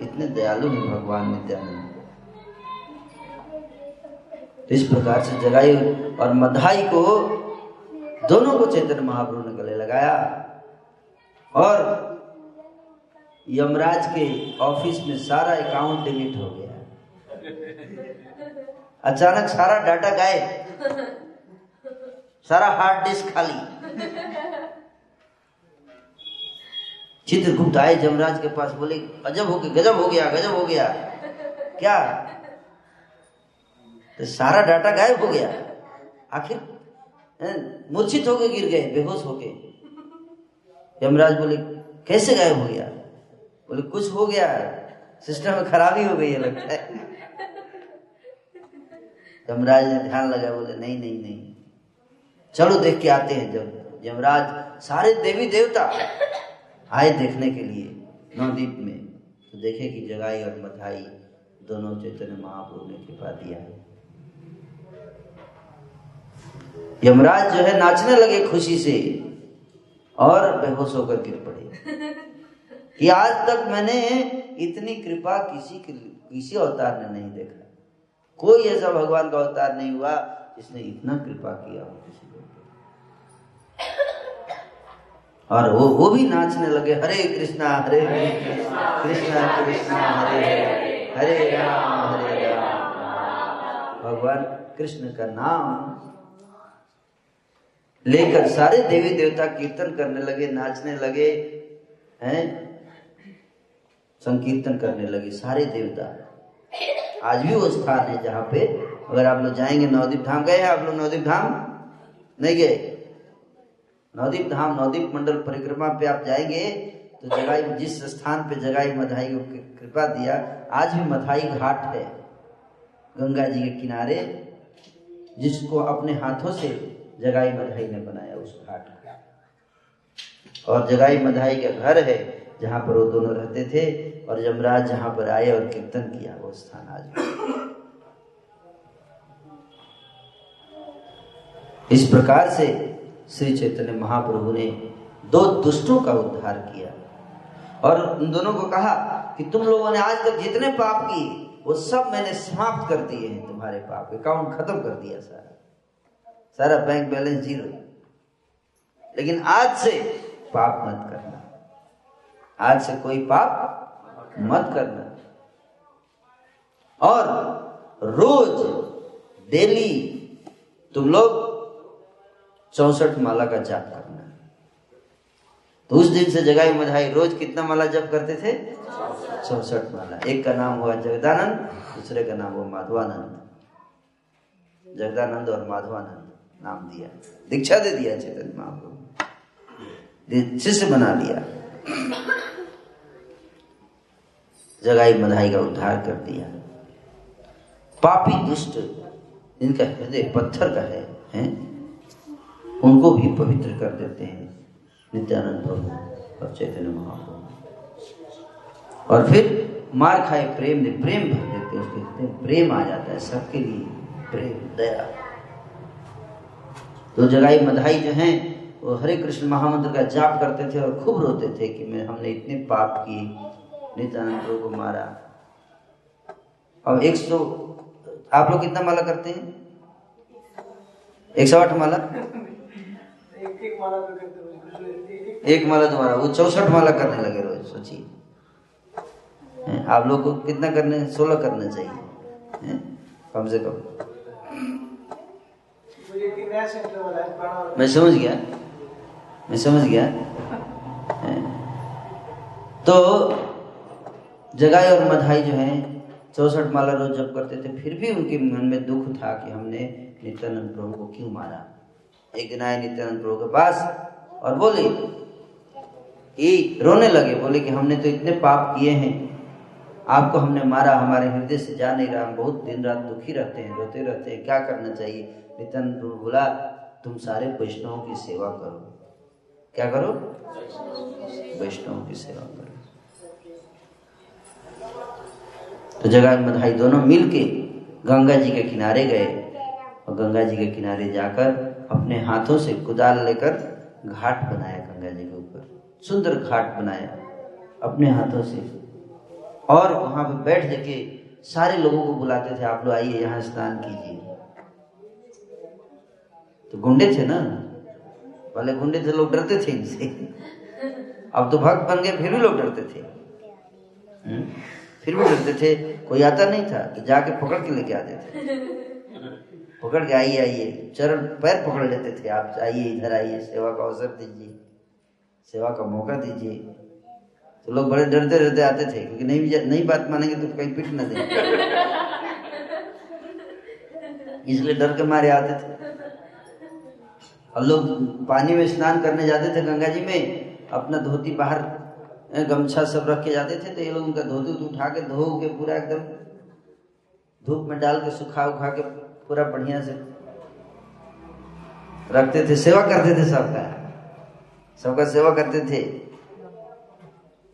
इतने दयालु हैं भगवान नित्यानंद। तो इस प्रकार से जगाई और मधाई को दोनों को चैतन्य महाप्रभु ने गले लगाया। और यमराज के ऑफ़िस में सारा अकाउंट डिलीट हो गया। अचानक सारा डाटा गायब। सारा हार्ड डिस्क खाली। चित्रगुप्त आए जमराज के पास, बोले अजब हो गया, गजब हो गया, गजब हो गया। क्या? तो सारा डाटा गायब हो गया। आखिर मूर्छित होके गिर गए, बेहोश होके। यमराज बोले, कैसे गायब हो गया? बोले, कुछ हो गया सिस्टम में खराबी हो गई है, लगता है। यमराज ने ध्यान लगाया, बोले, नहीं नहीं नहीं। चलो देख के आते हैं जब। यमराज सारे देवी देवता आए देखने के लिए नवदीप में। तो देखे कि जगाई और मथाई दोनों चैतन्य महाप्रभु ने कृपा दिया है। यमराज जो है नाचने लगे खुशी से और बेहोश होकर गिर पड़े। कि आज तक मैंने इतनी कृपा किसी किसी अवतार ने नहीं देखा। कोई ऐसा भगवान का अवतार नहीं हुआ जिसने इतना कृपा किया हो किसी को। और वो वो भी नाचने लगे, हरे कृष्णा हरे कृष्णा कृष्णा हरे हरे हरे राम हरे राम। भगवान कृष्ण का नाम लेकर सारे देवी देवता कीर्तन करने लगे, नाचने लगे, हैं? संकीर्तन करने लगे सारे देवता। आज भी वो स्थान है जहाँ पे अगर आप लोग जाएँगे नवदीप धाम, गए आप लोग नवदीप धाम? नहीं गए? नवदीप धाम, नवदीप मंडल परिक्रमा पे आप जाएँगे तो जगाई, जिस स्थान पे जगाई मधाई को कृपा दिया, आज भी मधाई घाट है, गंगा जी के किनारे, जिसको अपने हाथों से जगाई मधाई ने बनाया उस घाट का। और जगाई मधाई का घर है, जहाँ पर वो दोनों रहते थे और यमराज जहाँ पर आए और कीर्तन किया, वो स्थान आज इस प्रकार से श्री चैतन्य महाप्रभु ने दो दुष्टों का उद्धार किया और उन दोनों को कहा कि तुम लोगों ने आज तक जितने पाप किए, वो सब मैंने समाप्त कर दिए हैं, तुम्हारे पाप अकाउंट खत्म कर दिया सारा। सारा बैंक बैलेंस ज़ीरो। लेकिन आज से पाप मत करना। आज से कोई पाप मत करना। और रोज डेली तुम लोग चौसठ माला का जाप करना। तो उस दिन से जगाई मधाई रोज कितना माला जप करते थे? चौसठ माला। एक का नाम हुआ जगदानंद, दूसरे का नाम हुआ माधवानंद। जगदानंद और माधवानंद नाम दिया। दीक्षा दे दिया चेतन महाप्रभु शिष्य बना लिया। जगाई मधाई का उद्धार कर दिया। पापी दुष्ट इनका हृदय पत्थर का है, हैं? उनको भी पवित्र कर देते हैं। नित्यानंद प्रभु और चैतन्य महाप्रभु। और फिर मार खाए प्रेम ने प्रेम भर देते हैं उसके हृदय प्रेम आ जाता है सबके लिए प्रेम दया। तो जगाई मधाई जो हैं वो हरे कृष्ण महामंत्र का जाप करते थे और खूब रोते थे कि मैं हमने इतने पाप किए नित्यानंद प्रभु को मारा। अब एक सौ, आप लोग कितना माला करते हैं? एक सौ आठ माला? एक माला तुम्हारा वो चौसठ माला करने लगे रोज, सोचिए। आप लोग को कितना करने, सोलह करना चाहिए। कम से कम। मैं समझ गया? मैं समझ गया? तो जगाई और मधाई जो है, चौसठ माला रोज जप करते थे, फिर भी उनके मन में दुख था कि हमने नित्यानंद प्रभु को क्यों मारा? एक दिन आए नित्यानंद प्रभु के पास, और बोले कि रोने लगे, बोले कि हमने तो इतने पाप किए हैं, आपको हमने मारा, हमारे हृदय से जा नहीं रहा, हम बहुत दिन रात दुखी रहते हैं, रोते रहते हैं, क्या करना चाहिए? नित्यानंद प्रभु बोला, तुम सारे वैष्णवों की सेवा करो। क्या करो? वैष्णवों की सेवा करो। तो जगह मधाई दोनों मिल के गंगा जी के किनारे गए और गंगा जी के किनारे जाकर अपने हाथों से कुदाल लेकर घाट बनाया गंगा जी के ऊपर। सुंदर घाट बनाया। अपने हाथों से। और वहाँ पे बैठ जाके सारे लोगों को बुलाते थे, आप लोग आइए, यहाँ स्नान कीजिए। तो गुंडे थे ना? पहले गुंडे थे, लोग डरते थे इनसे। अब तो भक्त बन गए, फिर भी लोग डरते थे। हम्म? फिर भी डरते थे। कोई आता नहीं था तो जाके पकड़ के लेके आते थे पकड़ के आइए आइए। चरण पैर पकड़ लेते थे। आप आइए इधर आइए। सेवा का अवसर दीजिए। सेवा का मौका दीजिए। तो लोग बड़े डरते डरते आते थे क्योंकि नहीं नहीं बात मानेंगे तो कहीं पिट न देंगे। इसलिए डर के मारे आते थे। और लोग पानी में स्नान करने जाते थे गंगा जी में अपना धोती बाहर गमछा सब रख के जाते थे तो ये लोग उनका धोती उठा के धो के पूरा एकदम धूप में डाल के सुखा उखा के पूरा बढ़िया से रखते थे, सेवा करते थे सबका। सबका सेवा करते थे।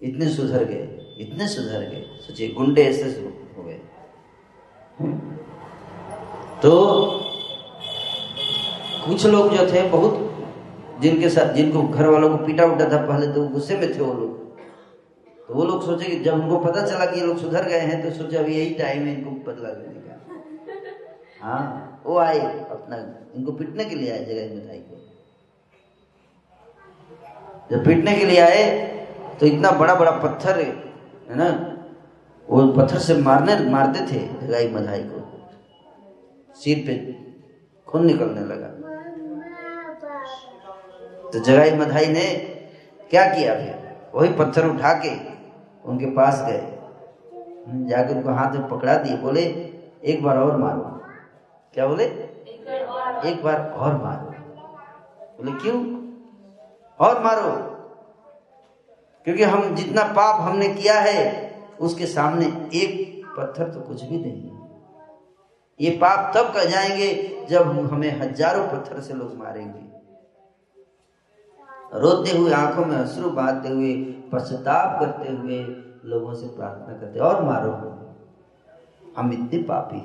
इतने सुधर गए, इतने सुधर गए। सोचिए, गुंडे ऐसे हो गए। तो कुछ लोग जो थे, बहुत जिनके साथ, जिनको घर वालों को पीटा उठा था पहले तो गुस्से में थे वो लोग। तो वो लोग सोचे कि जब उनको पता चला कि ये लोग सुधर गए हैं तो सोचे अभी यही टाइम है इनको बदला लेने का। हाँ वो आए अपना, इनको पीटने के लिए आए जगह मिठाई को। जब पीटने के लिए आए तो इतना बड़ा बड़ा पत्थर, है ना, वो पत्थर से मारने, मारते थे जगाई मधाई को। सिर पे खून निकलने लगा। तो जगाई मधाई ने क्या किया फिर? वही पत्थर उठा के उनके पास गए। जाकर उनको हाथ में पकड़ा दिए, बोले, एक बार और मारो। क्या बोले? एक बार और मारो। बोले, क्यों? और मारो। क्योंकि हम जितना पाप हमने किया है, उसके सामने एक पत्थर तो कुछ भी नहीं है। ये पाप तब कर जाएँगे जब हमें हज़ारों पत्थर से लोग मारेंगे। रोते हुए आँखों में अश्रु बांधते हुए, पश्चाताप करते हुए लोगों से प्रार्थना करते और मारो। हम इतने पापी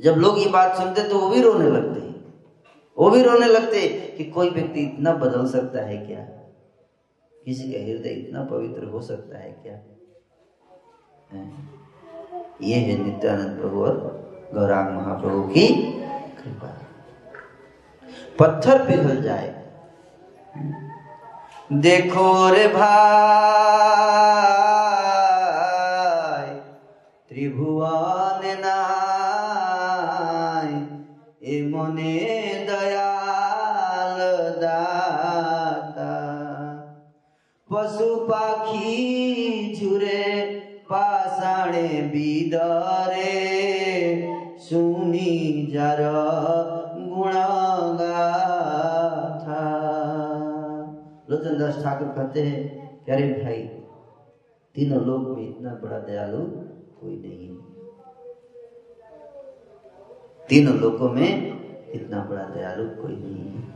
जब लोग ये बात सुनते तो वो भी रोने लगते वो भी रोने लगते कि कोई व्यक्ति इतना बदल सकता है क्या? किसी का हृदय इतना पवित्र हो सकता है क्या? हैं? ये है नित्यानंद प्रभु और गौरांग महाप्रभु की कृपा। पत्थर पिघल जाए। देखो रे भाई, त्रिभुवन नाय, ए मने दयाल दाता। पशु पाखी झुरे पाषाणे बिदरे, सुनी जरा लोचन दास ठाकुर कहते हैं अरे भाई, तीनों लोग में इतना बड़ा दयालु कोई नहीं है। तीनों लोगों में इतना बड़ा दयालु कोई नहीं है।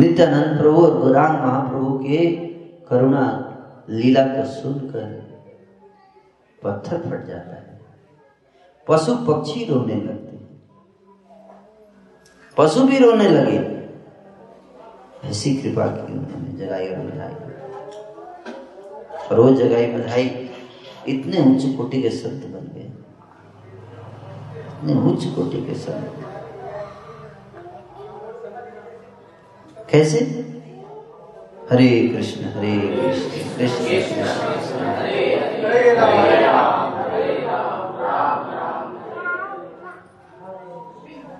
नित्यानंद प्रभु और गौरांग महाप्रभु के करुणा लीला को सुनकर पत्थर फट जाता है। पशु पक्षी रोने लगते पशु भी रोने लगे। ऐसी कृपा की उन्होंने, जगाई और बधाई और वो जगाई बधाई इतने उच्च कोटि के संत बन गए। इतने उच्च कोटि के संत। कैसे? हरे कृष्ण हरे कृष्ण कृष्ण कृष्ण, हरे हरे राम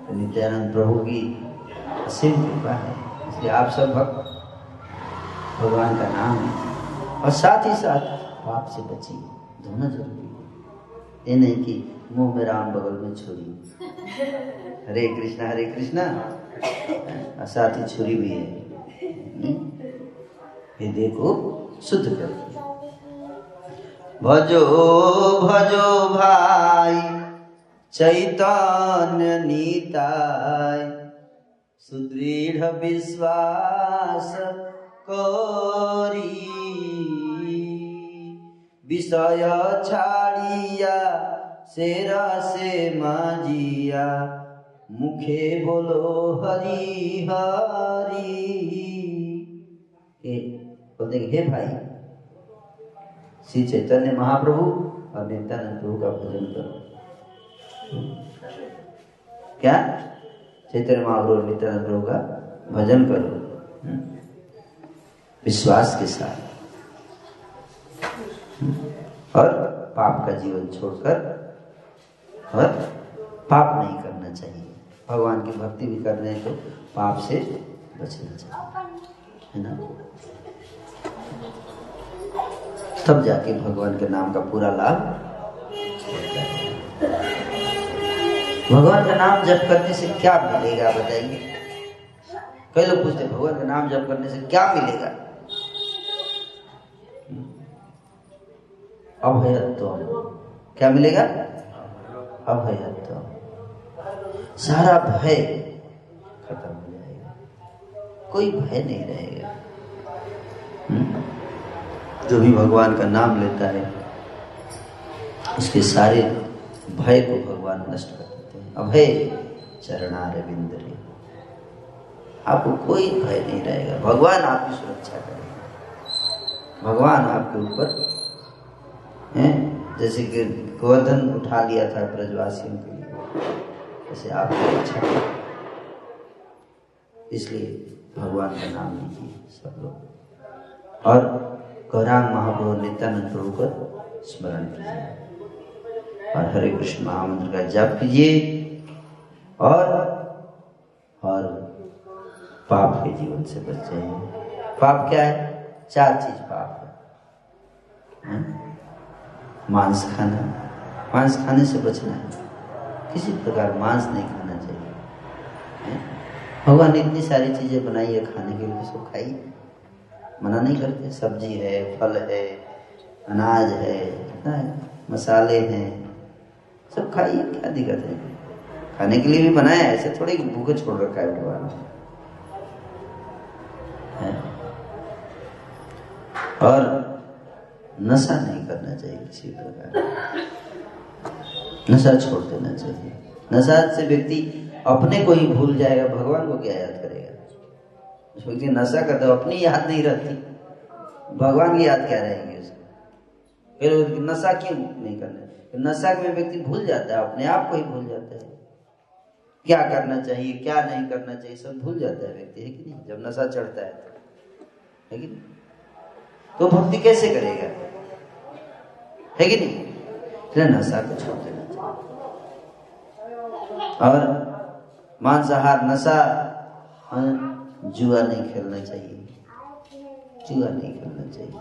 तो नित्यानंद प्रभु की असीम कृपा है। इसलिए आप सब भक्त भगवान का नाम है और साथ ही साथ पाप से बचिए। दोनों ज़रूरी है। ये नहीं कि मुँह में राम बगल में छुरी। हरे कृष्णा हरे कृष्णा। और साथ ही छुरी भी है। हम्म? हृदय को शुद्ध करती है भजो भजो भाई। चैतन्य नीताय, सुदृढ़ विश्वास करी। विषय छाड़िया सेरा से माजिया, मुखे बोलो हरि हरि। बोलते हे भाई। श्री चैतन्य महाप्रभु और नित्यानंद प्रभु का भजन करो। क्या? चैतन्य महाप्रभु नित्यानंद प्रभु का भजन करो। विश्वास के साथ। और पाप का जीवन छोड़कर और पाप नहीं करना चाहिए। भगवान की भक्ति भी कर रहे हैं तो पाप से बचना चाहिए। है ना? तब जाके भगवान के नाम का पूरा लाभ होता है। भगवान का नाम जप करने से क्या मिलेगा, बताइए? कई लोग पूछते भगवान का नाम जप करने से क्या मिलेगा? अभयत्व। क्या मिलेगा? अभयत्व। सारा भय खत्म हो जाएगा। कोई भय नहीं रहेगा। हम्म? जो भी भगवान का नाम लेता है, उसके सारे भय को भगवान नष्ट कर अभय चरणारविंद रे आपको कोई भय नहीं रहेगा। भगवान आपकी सुरक्षा करेगा। भगवान आपके ऊपर, हैं? जैसे कि गोवर्धन उठा लिया था ब्रजवासियों के लिए जैसे आपकी रक्षा इसलिए भगवान का नाम लीजिए सब लोग। और गौरांग महाप्रभु नित्यानंद प्रभु का स्मरण कीजिए। और हरे कृष्ण महामंत्र का जप कीजिए। और और पाप के जीवन से बच जाइए पाप क्या है? चार चीज़ पाप है। मांस खाना। मांस खाने से बचना है। किसी प्रकार मांस नहीं खाना चाहिए। भगवान ने इतनी सारी चीज़ें बनाई है खाने के लिए, सब खाइए मना नहीं करते। सब्ज़ी है, फल है, अनाज है, कितना है? मसाले हैं। सब खाइए क्या दिक्कत है? खाने के लिए भी बनाया ऐसे थोड़ी भूखे छोड़ रखा है भगवान। और नशा नहीं करना चाहिए किसी प्रकार। नशा छोड़ देना चाहिए। नशा से व्यक्ति अपने को ही भूल जाएगा, भगवान को क्या याद करेगा? उस व्यक्ति नशा करता है अपनी याद नहीं रहती। भगवान की याद क्या रहेगी उसको? फिर नशा क्यों नहीं करना नशा में व्यक्ति भूल जाता है, अपने आप को ही भूल जाता है। क्या करना चाहिए क्या नहीं करना चाहिए सब भूल जाता है व्यक्ति है कि नहीं? जब नशा चढ़ता है है कि नहीं? तो भक्ति कैसे करेगा? है कि नहीं? नशा को छोड़ देना चाहिए। और मांसाहार नशा हाँ, जुआ नहीं खेलना चाहिए। जुआ नहीं खेलना चाहिए।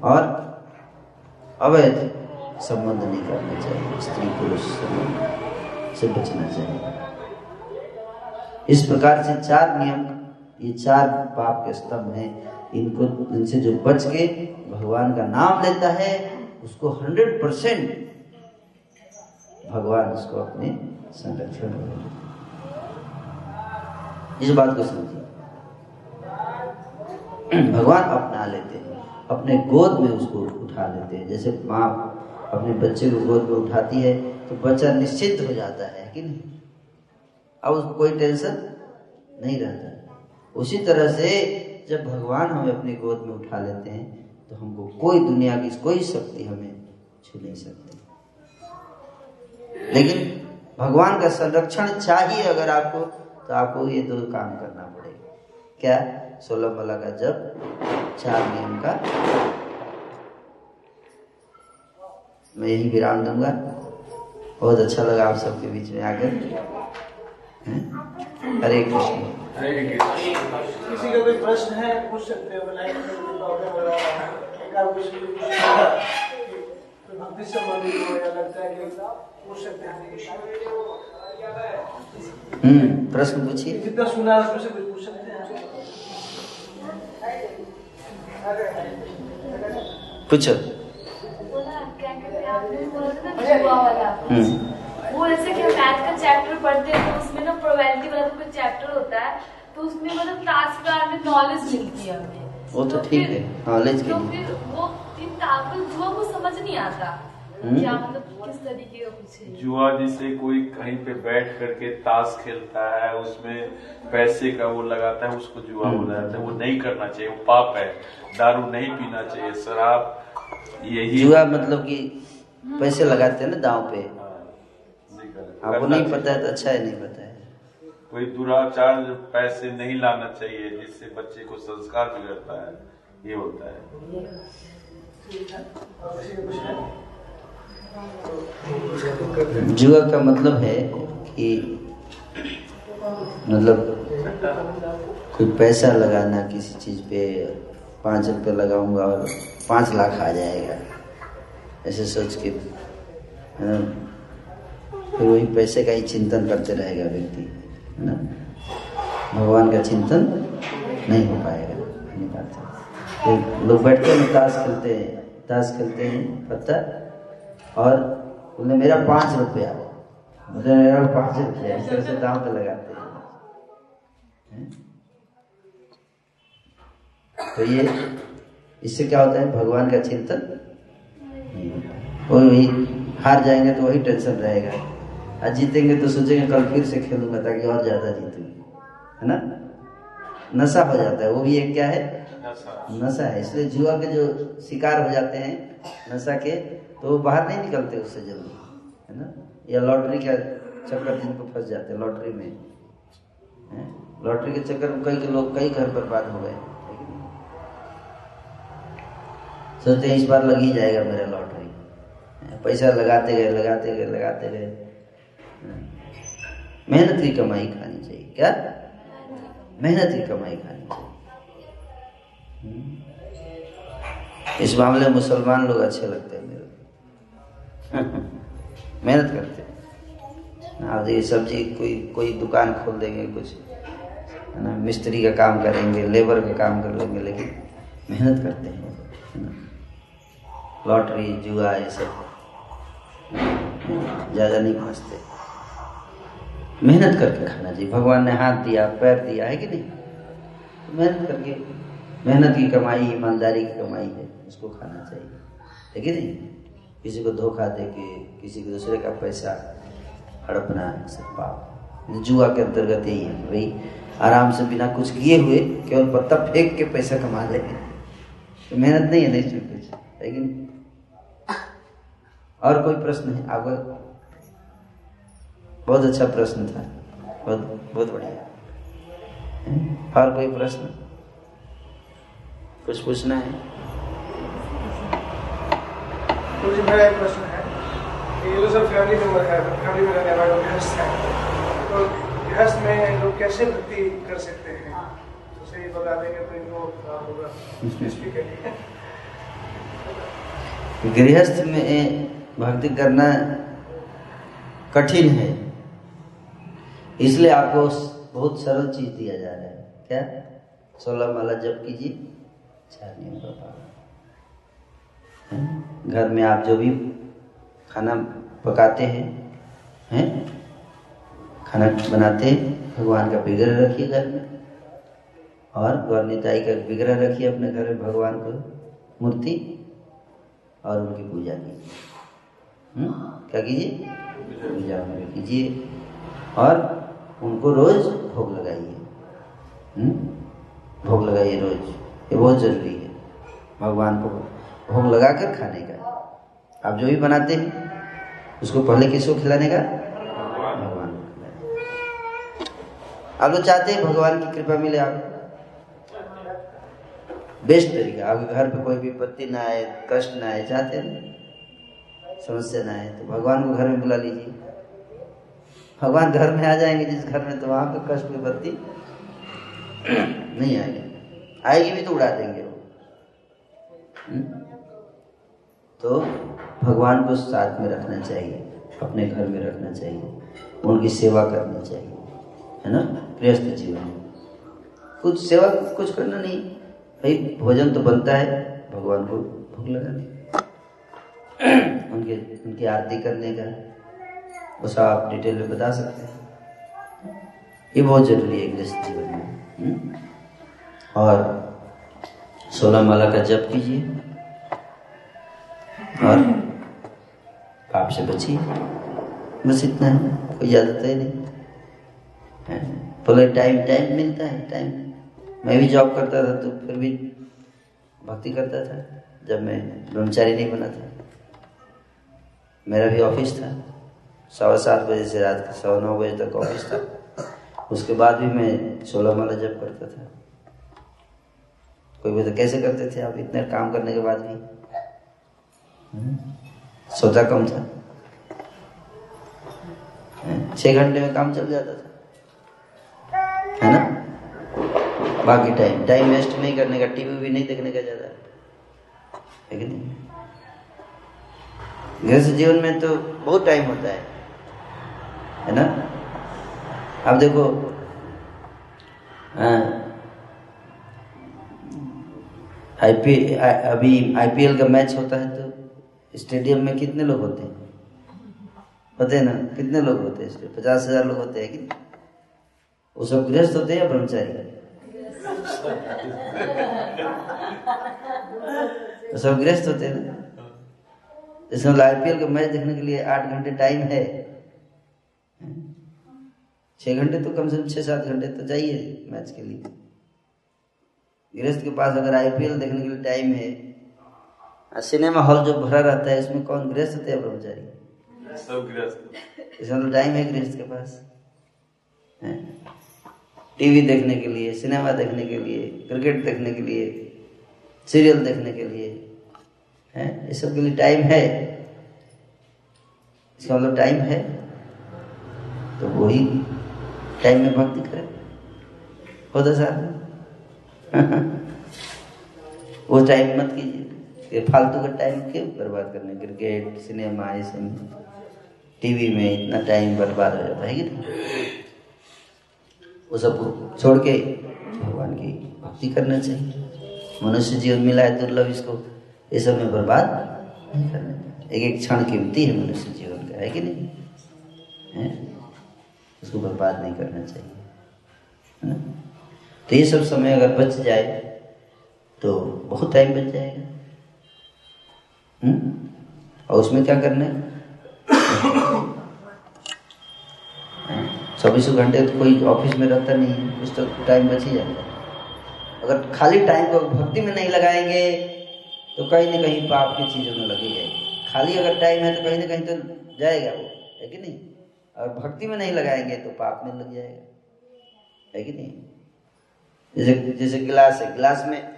और अवैध संबंध नहीं करना चाहिए। स्त्री पुरुष संबंध। से बचना चाहिए। इस प्रकार से चार नियम, ये चार पाप के स्तंभ हैं। इनको, इनसे जो बच के भगवान का नाम लेता है, उसको हंड्रेड परसेंट भगवान उसको अपने संरक्षण इस बात को समझिए। भगवान अपना लेते हैं, अपने गोद में उसको उठा लेते हैं। जैसे माँ अपने बच्चे को गोद में उठाती है तो बच्चा निश्चित हो जाता है कि नहीं? अब कोई टेंशन नहीं रहता। उसी तरह से जब भगवान हमें अपनी गोद में उठा लेते हैं तो हमको कोई दुनिया की कोई शक्ति हमें छू नहीं सकती। लेकिन भगवान का संरक्षण चाहिए अगर आपको तो आपको ये दो काम करना पड़ेगा। क्या? सोलह मला का जब चार नियम का। मैं यही विराम दूँगा। बहुत अच्छा लगा आप सबके बीच में आकर। हरे कृष्ण। किसी का कोई प्रश्न है पूछ सकते हो हो है हो। कोई भक्ति संबंधित हो या लगता है कि पूछ सकते हैं हम्म प्रश्न पूछिए। जितना सुना है उसमें से कुछ पूछ सकते हैं। पूछो बोला क्या कहते हैं आपने बोला था ना जुआ वाला हम्म वो जैसे कि मैथ का चैप्टर पढ़ते हैं तो उसमें ना प्रोबेबिलिटी वाला कोई चैप्टर होता है तो उसमें मतलब टास्क के बारे में नॉलेज मिलती है हमें वो तो ठीक है नॉलेज के तो लिए वो इन ताकत जुआ को समझ नहीं आता हम्म। क्या मतलब किस तरीके का कुछ जुआ जिसे कोई कहीं पे बैठ करके ताश खेलता है उसमें पैसे का वो लगाता है उसको जुआ। बोला जाता है वो नहीं करना चाहिए वो पाप है दारू नहीं पीना चाहिए शराब यही जुआ मतलब कि पैसे लगाते हैं ना दाव पे। हाँ, आपको नहीं पता है तो अच्छा है नहीं पता है। कोई दुराचार पैसे नहीं लाना चाहिए जिससे बच्चे को संस्कार बिगड़ता है ये होता है है। जुआ का मतलब है कि मतलब कोई पैसा लगाना किसी चीज़ पे पाँच रुपये लगाऊँगा और पाँच लाख आ जाएगा। ऐसे सोच के, है ना? फिर वही पैसे का ही चिंतन करते रहेगा व्यक्ति, है ना? भगवान का चिंतन नहीं हो पाएगा नहीं पाता लोग बैठते हैं, ताश खेलते हैं, ताश खेलते हैं पत्ता और बोले मेरा पाँच रुपया। बोले मेरा पाँच रुपया, इस तरह से दाम तो लगाते हैं? तो ये, इससे क्या होता है? भगवान का चिंतन वही हार जाएँगे तो वही टेंशन रहेगा। और जीतेंगे तो सोचेंगे कल फिर से खेलूँगा ताकि और ज़्यादा जीतूँगा। है ना? नशा हो जाता है। वो भी एक क्या है? नशा। है। इसलिए जुआ के जो शिकार हो जाते हैं नशा के तो वो बाहर नहीं निकलते उससे जल्दी। है ना? या लॉटरी का चक्कर जिनको फंस जाते हैं लॉटरी में। लॉटरी के चक्कर में कई के लोग कई घर बर्बाद हो गए। सोचते इस बार लग ही जाएगा मेरा लॉटरी? पैसा लगाते गए लगाते गए लगाते गए। मेहनत की कमाई खानी चाहिए। क्या? मेहनत की कमाई खानी चाहिए। इस मामले में मुसलमान लोग अच्छे लगते हैं मेरे मेहनत करते हैं। आप देखिए, सब्ज़ी कोई कोई दुकान खोल देंगे, कुछ, है ना, मिस्त्री का काम करेंगे, लेबर का काम कर लेंगे, लेकिन मेहनत करते हैं। लॉटरी, जुआ, ये सब। ज़्यादा नहीं फंसते मेहनत करके खाना चाहिए भगवान ने हाथ दिया, पैर दिया, है कि नहीं? तो मेहनत करके। मेहनत की कमाई, ईमानदारी की कमाई है, उसको खाना चाहिए। है कि नहीं? किसी को धोखा दे के, किसी को दूसरे का पैसा हड़पना सब पाप। जुआ के अंतर्गत यही है भाई, आराम से बिना कुछ किए हुए केवल पत्ता फेंक के पैसा कमा लेंगे। तो मेहनत नहीं है नहीं कुछ लेकिन और कोई प्रश्न है? आपका बहुत अच्छा प्रश्न था। बहुत बहुत बढ़िया। और कोई प्रश्न? कुछ पूछना है? जी मेरा एक प्रश्न है ये जो सब फैमिली मेंबर है फैमिली में रहने वाले गृहस्थ हैं तो गृहस्थ में लोग कैसे भक्ति कर सकते हैं? तो सही बता देंगे तो इनको होगा। गृहस्थ में भक्ति करना कठिन है। इसलिए आपको बहुत सरल चीज़ दिया जा रहा है। क्या? सोलह माला जप कीजिए। चार नियम का पालन घर में आप जो भी खाना पकाते हैं हैं? खाना बनाते भगवान का विग्रह रखिए घर में। और गौरनीताई का विग्रह रखिए अपने घर में, भगवान को मूर्ति और उनकी पूजा कीजिए? क्या कीजिए? पूजा कीजिए। और उनको रोज भोग लगाइए। हम्म? भोग लगाइए रोज। ये बहुत ज़रूरी है। भगवान को भोग लगा कर खाने का। आप जो भी बनाते हैं, उसको पहले किसको खिलाने का? भगवान आप लोग चाहते हैं भगवान की कृपा मिले आप? बेस्ट तरीका। आपके घर पे कोई विपत्ति ना आए, कष्ट ना आए, चाहते हैं? समस्या ना आए तो भगवान को घर में बुला लीजिए। भगवान घर में आ जाएँगे, जिस घर में तो वहाँ पर कष्ट विपत्ति नहीं आएगी। आएगी भी तो उड़ा देंगे वो। हम्म? तो भगवान को साथ में रखना चाहिए, अपने घर में रखना चाहिए, उनकी सेवा करनी चाहिए, है ना? गृहस्थ जीवन। में कुछ सेवा, कुछ करना नहीं। भाई, भोजन तो बनता है, भगवान को भोग लगाने। उनके, उनकी आरती करने का। वो सब आप डिटेल में बता सकते हैं। ये बहुत ज़रूरी है गृहस्थ जीवन में हम्म? और सोलह माला का जप कीजिए। और पाप से बचिए। बस इतना है, कोई ज़्यादा तय नहीं। बोले टाइम टाइम मिलता है टाइम मैं भी जॉब करता था तो फिर भी भक्ति करता था, जब मैं ब्रह्मचारी नहीं बना था। मेरा भी ऑफ़िस था। सवा सात बजे से रात के सवा नौ बजे तक ऑफ़िस था। उसके बाद भी मैं सोलह माला जब करता था। कोई बोलते कैसे करते थे आप? इतने काम करने के बाद भी? हम्म? सोता कम था। छह घंटे में काम चल जाता था। है ना? बाकी टाइम टाइम वेस्ट नहीं करने का टीवी भी नहीं देखने का ज़्यादा। है कि नहीं? गृहस्थ जीवन में तो बहुत टाइम होता है है ना? अब देखो आईपी अभी आईपीएल का मैच होता है तो स्टेडियम में कितने लोग होते हैं? होते हैं ना? कितने लोग होते हैं पचास हज़ार लोग होते हैं कि वो सब गृहस्थ होते हैं या ब्रह्मचारी? तो सब गृहस्थ होते हैं ना? जैसे मतलब आईपीएल का मैच देखने के लिए आठ घंटे टाइम है। छह घंटे तो कम से कम छह सात घंटे तो चाहिए मैच के लिए। गृहस्थ के पास अगर आईपीएल देखने के लिए टाइम है सिनेमा हॉल जो भरा रहता है इसमें कौन गृहस्थ हैं ब्रह्मचारी? सब गृहस्थ इसमें तो टाइम है गृहस्थ के पास। टीवी देखने के लिए सिनेमा देखने के लिए क्रिकेट देखने के लिए सीरियल देखने के लिए। है? ये सब के लिए टाइम है। इसका मतलब टाइम है। तो वही टाइम में भक्ति करे। होता साथ वो टाइम मत कीजिए। ये फालतू का टाइम क्यों बर्बाद करने? क्रिकेट सिनेमा ये सब टीवी में इतना टाइम बर्बाद हो जाता है कि वो सब छोड़ के भगवान की भक्ति करना चाहिए। मनुष्य जीवन मिला है दुर्लभ इसको। ये सब में बर्बाद नहीं करना एक एक क्षण कीमती है मनुष्य जीवन का, है कि नहीं? है? उसको बर्बाद नहीं करना चाहिए, है ना? तो ये सब समय अगर बच जाए तो बहुत टाइम बच जाएगा। हुँ? और उसमें क्या करना है? चौबीसों घंटे तो कोई ऑफ़िस में रहता नहीं कुछ तो टाइम बच ही जाता है। अगर खाली टाइम को भक्ति में नहीं लगाएँगे तो कहीं ना कहीं पाप की चीज़ों में लगे जाएगी खाली अगर टाइम है तो कहीं ना कहीं तो जाएगा वो, है कि नहीं? और भक्ति में नहीं लगाएँगे तो पाप में लग जाएगा, है कि नहीं? जैसे जैसे गिलास है, गिलास में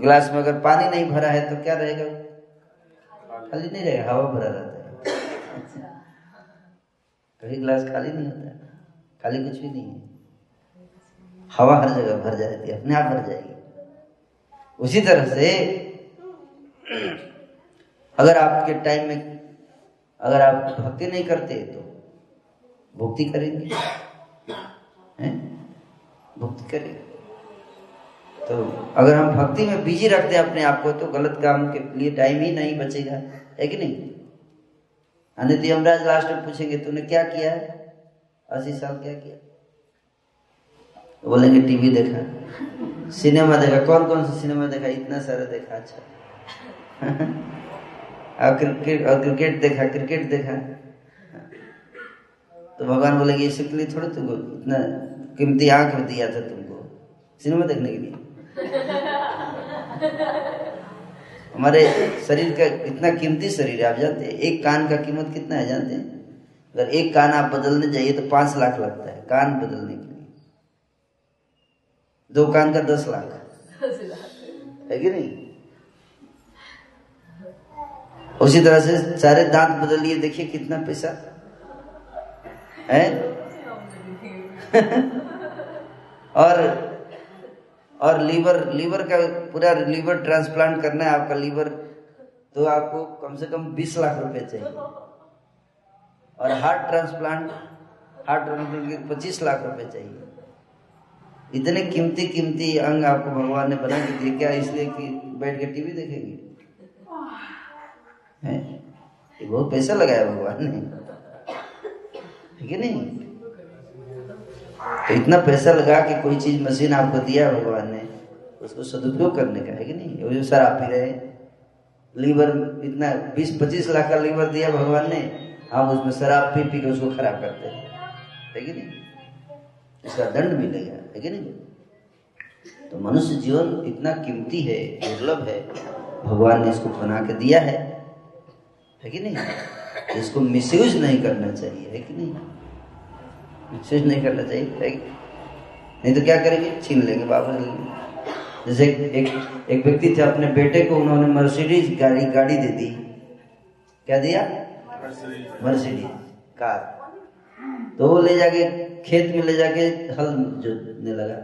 गिलास में अगर पानी नहीं भरा है तो क्या रहेगा? खाली नहीं रहेगा, हवा भरा रहता है। कभी गिलास खाली नहीं होता खाली कुछ भी नहीं है। हवा हर जगह भर जाती है, अपने आप भर जाएगी। उसी तरह से अगर आपके टाइम में, अगर आप भक्ति नहीं करते तो भक्ति करेंगे। हैं? भक्ति करेंगे। तो अगर हम भक्ति में बिज़ी रखते हैं अपने आप को तो गलत काम के लिए टाइम ही नहीं बचेगा। है कि नहीं? अनित यमराज लास्ट में पूछेंगे, तूने क्या किया है? अस्सी साल क्या किया? तो बोलेंगे, टीवी देखा। सिनेमा देखा। कौन कौन सा सिनेमा देखा? इतना सारा देखा। अच्छा। और क्रिकेट और क्रिकेट देखा क्रिकेट देखा। तो भगवान बोलेंगे इसके लिए थोड़ा तुमको इतना कीमती आँख दिया था तुमको। सिनेमा देखने के लिए। हमारे शरीर का इतना कीमती शरीर है आप जानते हैं? एक कान का कीमत कितना है जानते हैं? अगर एक कान आप बदलने जाइए तो पाँच लाख लगता है कान बदलने के लिए। दो कान का दस लाख। है कि नहीं? उसी तरह से सारे दांत बदलिए देखिए कितना पैसा। है? और और लीवर लीवर का पूरा लीवर ट्रांसप्लांट करना है आपका लीवर तो आपको कम से कम बीस लाख रुपए चाहिए। और हार्ट ट्रांसप्लांट हार्ट ट्रांसप्लांट के पच्चीस लाख रुपए चाहिए। इतने कीमती कीमती अंग आपको भगवान ने बना के दिए, क्या इसलिए कि बैठ के टीवी देखेंगे? है। बहुत पैसा लगाया भगवान ने। है नहीं? तो इतना पैसा लगा के कोई चीज़ मशीन आपको दिया भगवान ने, उसको सदुपयोग करने का, है कि नहीं? वो जो सर आप ही रहे। लीवर इतना बीस पच्चीस लाख का लीवर दिया भगवान ने हम उसमें शराब पी पी के उसको खराब करते हैं। है कि नहीं? इसका दंड मिलेगा है कि नहीं? तो मनुष्य जीवन इतना कीमती है, दुर्लभ है। भगवान ने इसको बना के दिया है। है कि नहीं? इसको मिसयूज नहीं करना चाहिए है कि नहीं? मिसयूज नहीं करना चाहिए है कि नहीं? तो क्या करेंगे? छीन लेंगे वापस लेंगे। जैसे एक एक व्यक्ति थे अपने बेटे को उन्होंने मर्सिडीज गाड़ी गाड़ी दे दी। क्या दिया? Mercedes car. तो वो ले जाके खेत में ले जाके हल जोतने लगा।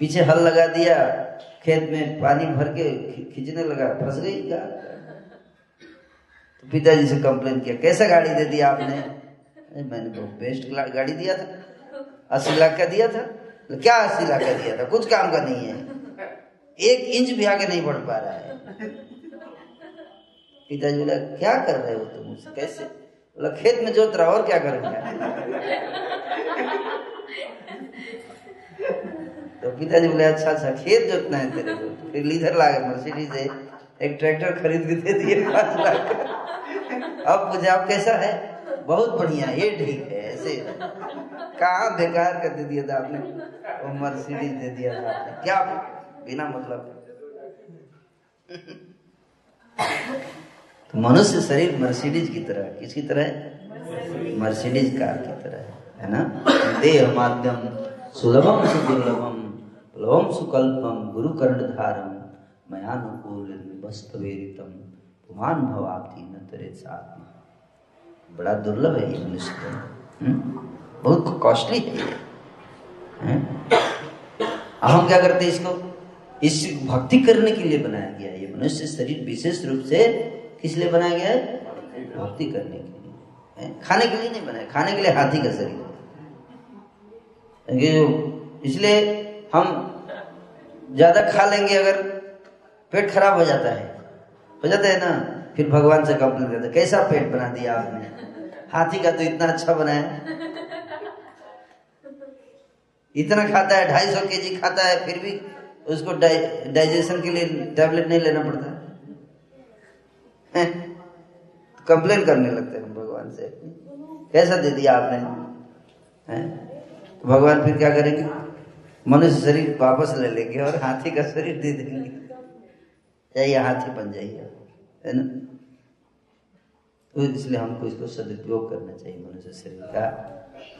पीछे हल लगा दिया खेत में पानी भर के खींचने लगा फंस गई कार। तो पिताजी से कंप्लेन किया कैसा गाड़ी दे दिया आपने? मैंने बहुत बेस्ट गाड़ी दिया था। अस्सी लाख का दिया था। तो क्या अस्सी लाख का दिया था? कुछ काम का नहीं है। एक इंच भी आगे नहीं बढ़ पा रहा है। पिताजी बोला क्या कर रहे हो तुम? उससे कैसे? बोला खेत में जोत रहा और क्या करूँगा? तो पिताजी बोले अच्छा अच्छा खेत जोतना है तेरे को। फिर लीडर ला गए मर्सिडीज से एक ट्रैक्टर खरीद के दे दिए पाँच लाख। अब अब कैसा है? बहुत बढ़िया, ये ठीक है, ऐसे कहा बेकार कर दे दिया था आपने? वो मर्सिडीज दे दिया था आपने। क्या बिना मतलब। तो मनुष्य शरीर मर्सिडीज की तरह किसकी तरह है? मर्सिडीज कार की तरह है। है ना? देह माध्यम, सुलभम सुदुर्लभम प्लवम सुकल्पम गुरु कर्ण धारम मयानुकूल वस्तवेरितम पुमान भवाप्ति न तेरे साथ बड़ा दुर्लभ है ये मनुष्य। का बहुत कॉस्टली है अब हम क्या करते हैं इसको? इस भक्ति करने के लिए बनाया गया ये मनुष्य शरीर विशेष रूप से किस लिए बनाया गया है? भक्ति करने के लिए। खाने के लिए नहीं बनाया, खाने के लिए हाथी का शरीर। इसलिए हम ज़्यादा खा लेंगे अगर पेट खराब हो जाता है। हो जाता है ना? फिर भगवान से कंप्लेन करते कैसा पेट बना दिया आपने? हाथी का तो इतना अच्छा बनाया इतना खाता है, ढाई सौ के जी खाता है, फिर भी उसको डाइजेशन के लिए टैबलेट नहीं लेना पड़ता। कंप्लेन करने लगते हैं भगवान से। कैसा दे दिया आपने? हैं? तो भगवान फिर क्या करेंगे? मनुष्य शरीर वापस ले लेंगे और हाथी का शरीर दे देंगे। जाइए हाथी बन जाइए। है ना? तो इसलिए हमको इसको सदुपयोग करना चाहिए मनुष्य शरीर का।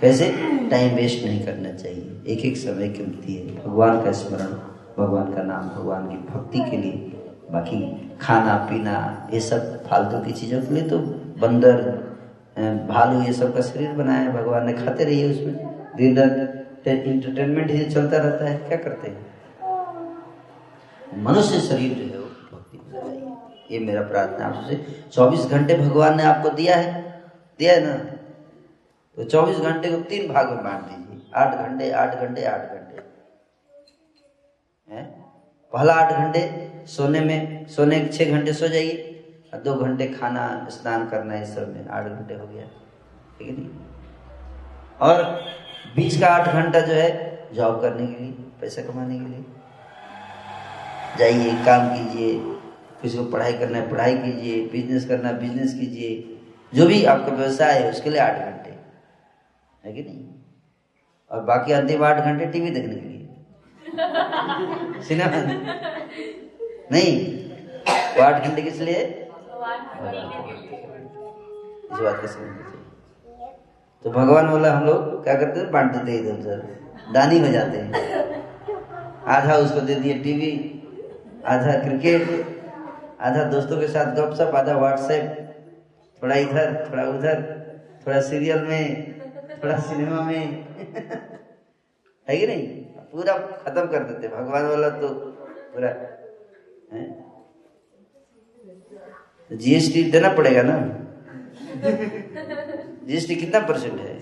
कैसे? टाइम वेस्ट नहीं करना चाहिए। एक एक समय कीमती है। भगवान का स्मरण, भगवान का नाम, भगवान की भक्ति के लिए, बाकी खाना, पीना, ये सब फालतू की चीज़ों के लिए तो बंदर भालू ये सब का शरीर बनाया है। भगवान ने खाते रहिए उसमें। दिन रात इंटरटेनमेंट ही चलता रहता है। क्या करते हैं? मनुष्य शरीर जो है वो भक्ति में लगाइए ये मेरा प्रार्थना है आपसे चौबीस घंटे भगवान ने आपको दिया है। दिया है ना? तो चौबीस घंटे को तीन भाग में बांट दीजिए। आठ घंटे आठ घंटे आठ घंटे। हैं? पहला आठ घंटे, सोने में, सोने के छह घंटे सो जाइए। और दो घंटे खाना, स्नान करना इस सब में आठ घंटे हो गया। ठीक है और बीच का आठ घंटा जो है, जॉब करने के लिए, पैसा कमाने के लिए। जाइए, काम कीजिए। किसी को पढ़ाई करना है, पढ़ाई कीजिए बिज़नेस करना है बिज़नेस कीजिए। जो भी आपका व्यवसाय है, उसके लिए आठ घंटे। है कि नहीं? और बाकी अंतिम आठ घंटे टीवी देखने के लिए। सिनेमा। नहीं। वो आठ घंटे किस लिए? इस बात का चाहिए तो भगवान बोला, हम लोग क्या करते थे बांट देते इधर उधर। दानी हो जाते हैं। आधा उसको दे दिए टीवी, आधा क्रिकेट आधा दोस्तों के साथ गपशप आधा व्हाट्सएप थोड़ा इधर थोड़ा उधर थोड़ा सीरियल में थोड़ा सिनेमा में। है कि नहीं? पूरा खत्म कर देते भगवान वाला तो पूरा जीएसटी देना पड़ेगा ना? जीएसटी कितना परसेंट है?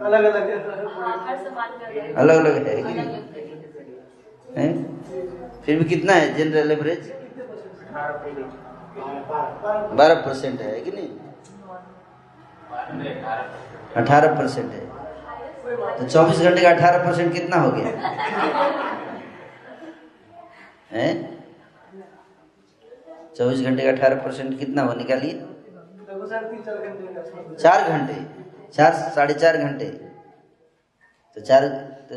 अलग अलग हाँ, अलग अलग है? हैं? फिर भी कितना है जनरल एवरेज बारह परसेंट है कि नहीं अठारह परसेंट है तो चौबीस घंटे का अठारह परसेंट कितना हो गया हैं चौबीस घंटे का अठारह परसेंट कितना हो निकालिए चार घंटे चार साढ़े चार घंटे तो चार तो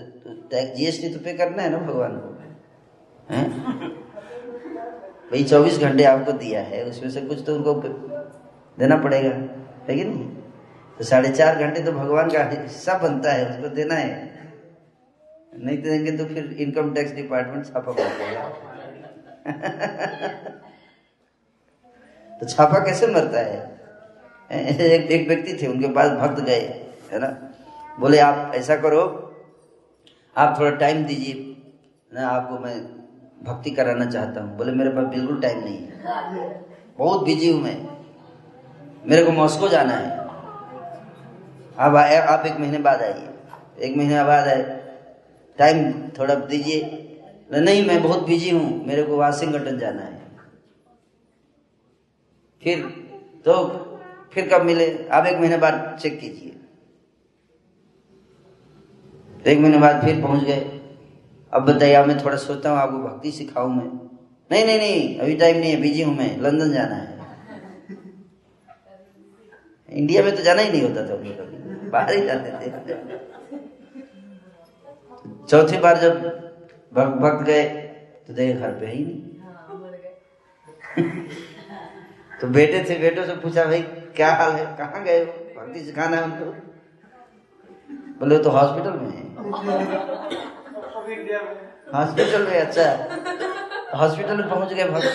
जीएसटी तो पे करना है ना भगवान को हैं भाई, चौबीस घंटे आपको दिया है, उसमें से कुछ तो उनको देना पड़ेगा, है कि नहीं? तो साढ़े चार घंटे तो भगवान का हिस्सा बनता है, उसको देना है। नहीं देंगे तो फिर इनकम टैक्स डिपार्टमेंट छापा मार देगा। तो छापा कैसे मरता है? एक एक व्यक्ति थे, उनके पास भक्त गए, है ना? बोले, आप ऐसा करो, आप थोड़ा टाइम दीजिए ना? आपको मैं भक्ति कराना चाहता हूँ। बोले, मेरे पास बिल्कुल टाइम नहीं है। बहुत बिज़ी हूँ मैं। मेरे को मॉस्को जाना है। आए आप एक महीने बाद आइए। एक महीने बाद आए। टाइम थोड़ा दीजिए। नहीं, मैं बहुत बिज़ी हूँ। मेरे को वाशिंगटन जाना है। फिर तो फिर कब मिले? आप एक महीने बाद चेक कीजिए। एक महीने बाद फिर पहुँच गए। अब बताइए मैं थोड़ा सोचता हूँ, आपको भक्ति सिखाऊं मैं। नहीं नहीं नहीं, अभी टाइम नहीं है बिज़ी हूँ मैं लंदन जाना है। इंडिया में तो जाना ही नहीं होता था कभी बाहर ही जाते थे। चौथी बार जब भक्त भक्त गए तो देखे घर पे ही नहीं। तो बेटे थे बेटों से पूछा, भाई, क्या हाल है? कहाँ गए भक्ति सिखाना है उनको बोले तो हॉस्पिटल में है। हॉस्पिटल में अच्छा हॉस्पिटल में पहुँच गए भक्त।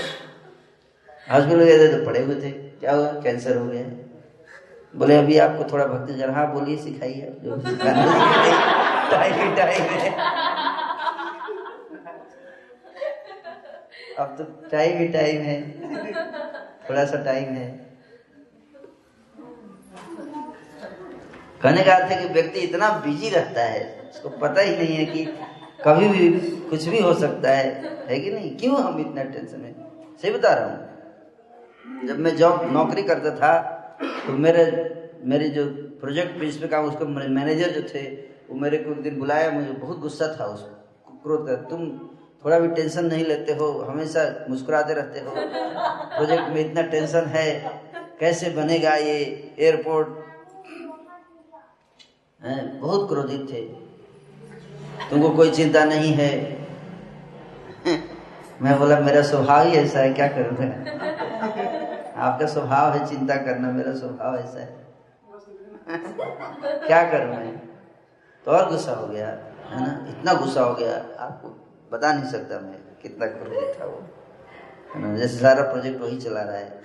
हॉस्पिटल गए थे तो पड़े हुए थे। क्या हुआ? कैंसर हो गया। बोले, अभी आपको थोड़ा भक्ति जरा हाँ बोलिए, सिखाइए जो टाइम टाइम अब तो टाइम ही टाइम है। थोड़ा सा टाइम है। कहने का अर्थ है कि व्यक्ति इतना बिज़ी रहता है, उसको पता ही नहीं है कि कभी भी कुछ भी हो सकता है है कि नहीं? क्यों हम इतना टेंशन में? सही बता रहा हूँ। जब मैं जॉब नौकरी करता था तो मेरे मेरे जो प्रोजेक्ट बेस पे काम उसको मैनेजर जो थे, वो मेरे को एक दिन बुलाया, मुझे बहुत गुस्सा था उस क्रोध का। तुम थोड़ा भी टेंशन नहीं लेते हो, हमेशा मुस्कुराते रहते हो। प्रोजेक्ट में इतना टेंशन है, कैसे बनेगा ये एयरपोर्ट बहुत क्रोधित थे। तुमको कोई चिंता नहीं है? मैं बोला, मेरा स्वभाव ही ऐसा है, क्या करूँ मैं? आपका स्वभाव है चिंता करना, मेरा स्वभाव ऐसा है। क्या करूँ मैं? तो और गुस्सा हो गया, है ना? इतना गुस्सा हो गया, आपको बता नहीं सकता मैं कितना क्रोधित था वो है ना? जैसे सारा प्रोजेक्ट वही चला रहा है।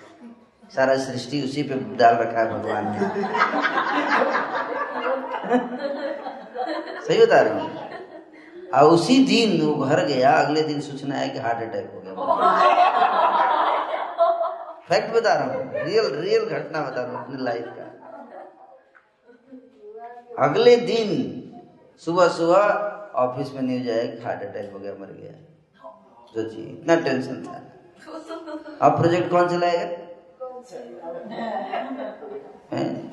सारा सृष्टि उसी पे डाल रखा है भगवान ने। सही बता रहा हूँ? और उसी दिन वो घर गया, अगले दिन सूचना है कि हार्ट अटैक हो गया। फैक्ट बता रहा हूँ, रियल रियल घटना बता रहा हूँ अपनी लाइफ का। अगले दिन सुबह सुबह ऑफ़िस में न्यूज़ आया कि हार्ट अटैक हो गया, मर गया। सोचिए इतना टेंशन था। अब प्रोजेक्ट कौन चलाएगा?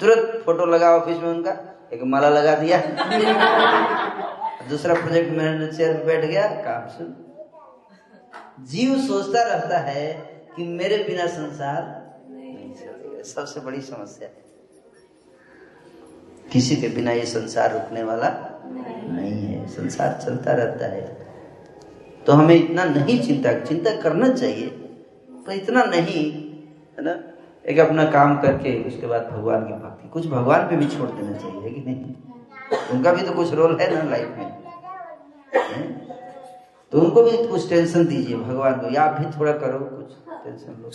तुरंत फ़ोटो लगा ऑफ़िस में उनका, एक माला लगा दिया। दूसरा प्रोजेक्ट मैनेजर चेयर बैठ गया, काम सुन जीव सोचता रहता है कि मेरे बिना संसार नहीं चलेगा। सबसे बड़ी समस्या है। किसी के बिना ये संसार रुकने वाला नहीं है। संसार चलता रहता है। तो हमें इतना नहीं चिंता चिंता करना चाहिए। पर इतना नहीं, है ना? एक अपना काम करके, उसके बाद भगवान की भक्ति। कुछ भगवान पे भी छोड़ देना चाहिए कि नहीं? उनका भी तो कुछ रोल है ना लाइफ में? तो उनको भी कुछ टेंशन दीजिए, भगवान को। या भी थोड़ा करो कुछ टेंशन लो।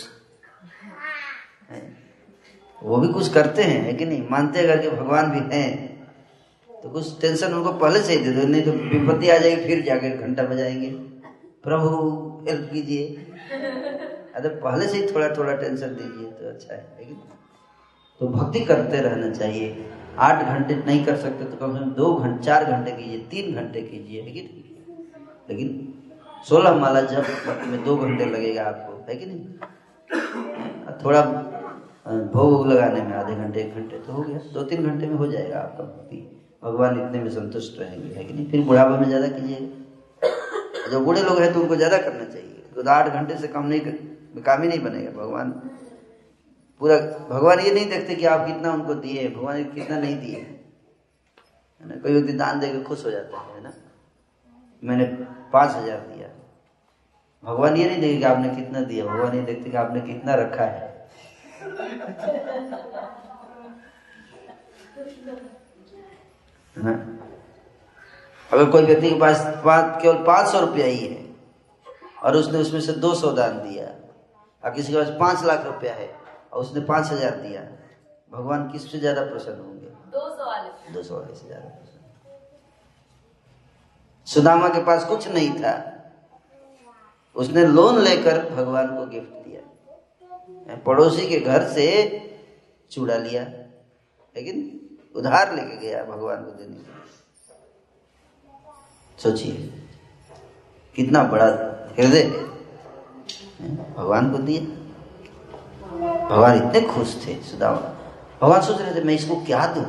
वो भी कुछ करते हैं, है कि नहीं? मानते अगर कि भगवान भी हैं। तो कुछ टेंशन उनको पहले से ही दे दो, नहीं तो विपत्ति आ जाएगी, फिर जाके घंटा बजाएँगे। प्रभु हेल्प कीजिए। अरे, पहले से ही थोड़ा थोड़ा टेंशन दीजिए तो अच्छा है तो भक्ति करते रहना चाहिए। आठ घंटे नहीं कर सकते तो कम से कम दो घंटे, चार घंटे कीजिए, तीन घंटे कीजिए, है कि नहीं? लेकिन सोलह माला जब में दो घंटे लगेगा आपको, है कि नहीं? थोड़ा भोग लगाने में आधे घंटे, एक घंटे तो हो गया, दो तीन घंटे में हो जाएगा आपका भक्ति। भगवान इतने में संतुष्ट रहेंगे, है कि नहीं? फिर बुढ़ापे में ज़्यादा कीजिएगा जो बूढ़े लोग हैं तो उनको ज़्यादा करना चाहिए तो आठ घंटे से कम नहीं काम ही नहीं बनेगा, भगवान पूरा भगवान ये नहीं देखते कि आप कितना उनको दिए भगवान कितना नहीं दिए है। ना? कोई व्यक्ति दान देकर खुश हो जाता है ना? मैंने पाँच हज़ार दिया। भगवान ये नहीं देखे कि आपने कितना दिया, भगवान ये देखते कि आपने कितना रखा है। है ना? अगर कोई व्यक्ति के पास पाँच, केवल पाँच सौ रुपया ही है, और उसने उसमें से दो सौ दान दिया, और किसी के पास पाँच लाख रुपया है और उसने पाँच हज़ार दिया। भगवान किससे ज़्यादा प्रसन्न होंगे? दो सौ वाले सौ। ज़्यादा प्रसन्न। सुदामा के पास कुछ नहीं था। उसने लोन लेकर भगवान को गिफ्ट दिया। पड़ोसी के घर से चूड़ा लिया लेकिन उधार लेके गया भगवान को देने के सोचिए कितना बड़ा हृदय भगवान को दिया। भगवान इतने खुश थे, सुदामा। भगवान सोच रहे थे, मैं इसको क्या दूँ?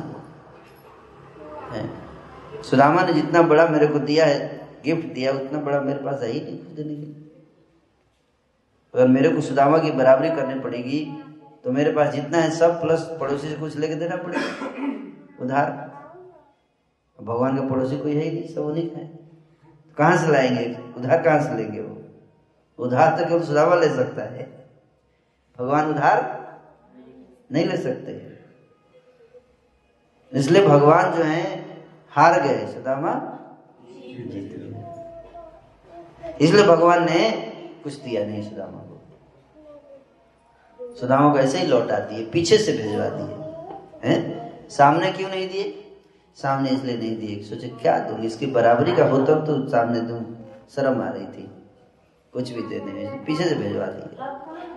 सुदामा ने जितना बड़ा मेरे को दिया है गिफ्ट दिया, उतना बड़ा मेरे पास है ही नहीं देने के अगर मेरे को सुदामा की बराबरी करनी पड़ेगी तो मेरे पास जितना है सब प्लस पड़ोसी से कुछ लेके देना पड़ेगा। उधार। भगवान का पड़ोसी कोई है ही नहीं, सब उन्हीं है। तो कहाँ से लाएँगे? उधार कहाँ से लेंगे वो? उधार तो केवल सुदामा ले सकता है। भगवान उधार नहीं ले सकते। इसलिए भगवान जो है, हार गए, सुदामा। जीत गए इसलिए भगवान ने कुछ दिया नहीं सुदामा को। सुदामा को ऐसे ही लौटा दिए, पीछे से भिजवा दिए। हैं? सामने क्यों नहीं दिए? सामने इसलिए नहीं दिए सोचे, क्या दूँ? इसकी बराबरी का होता तो सामने दूँ, शर्म आ रही थी। कुछ भी देने पीछे से भिजवा दिए।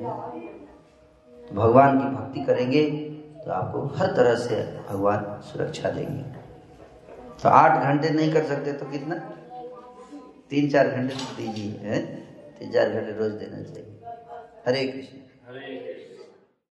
तो भगवान की भक्ति करेंगे तो आपको हर तरह से भगवान सुरक्षा देंगे। तो आठ घंटे नहीं कर सकते तो कितना? तीन चार घंटे तो दीजिए तीन चार घंटे रोज देना चाहिए। हरे कृष्ण।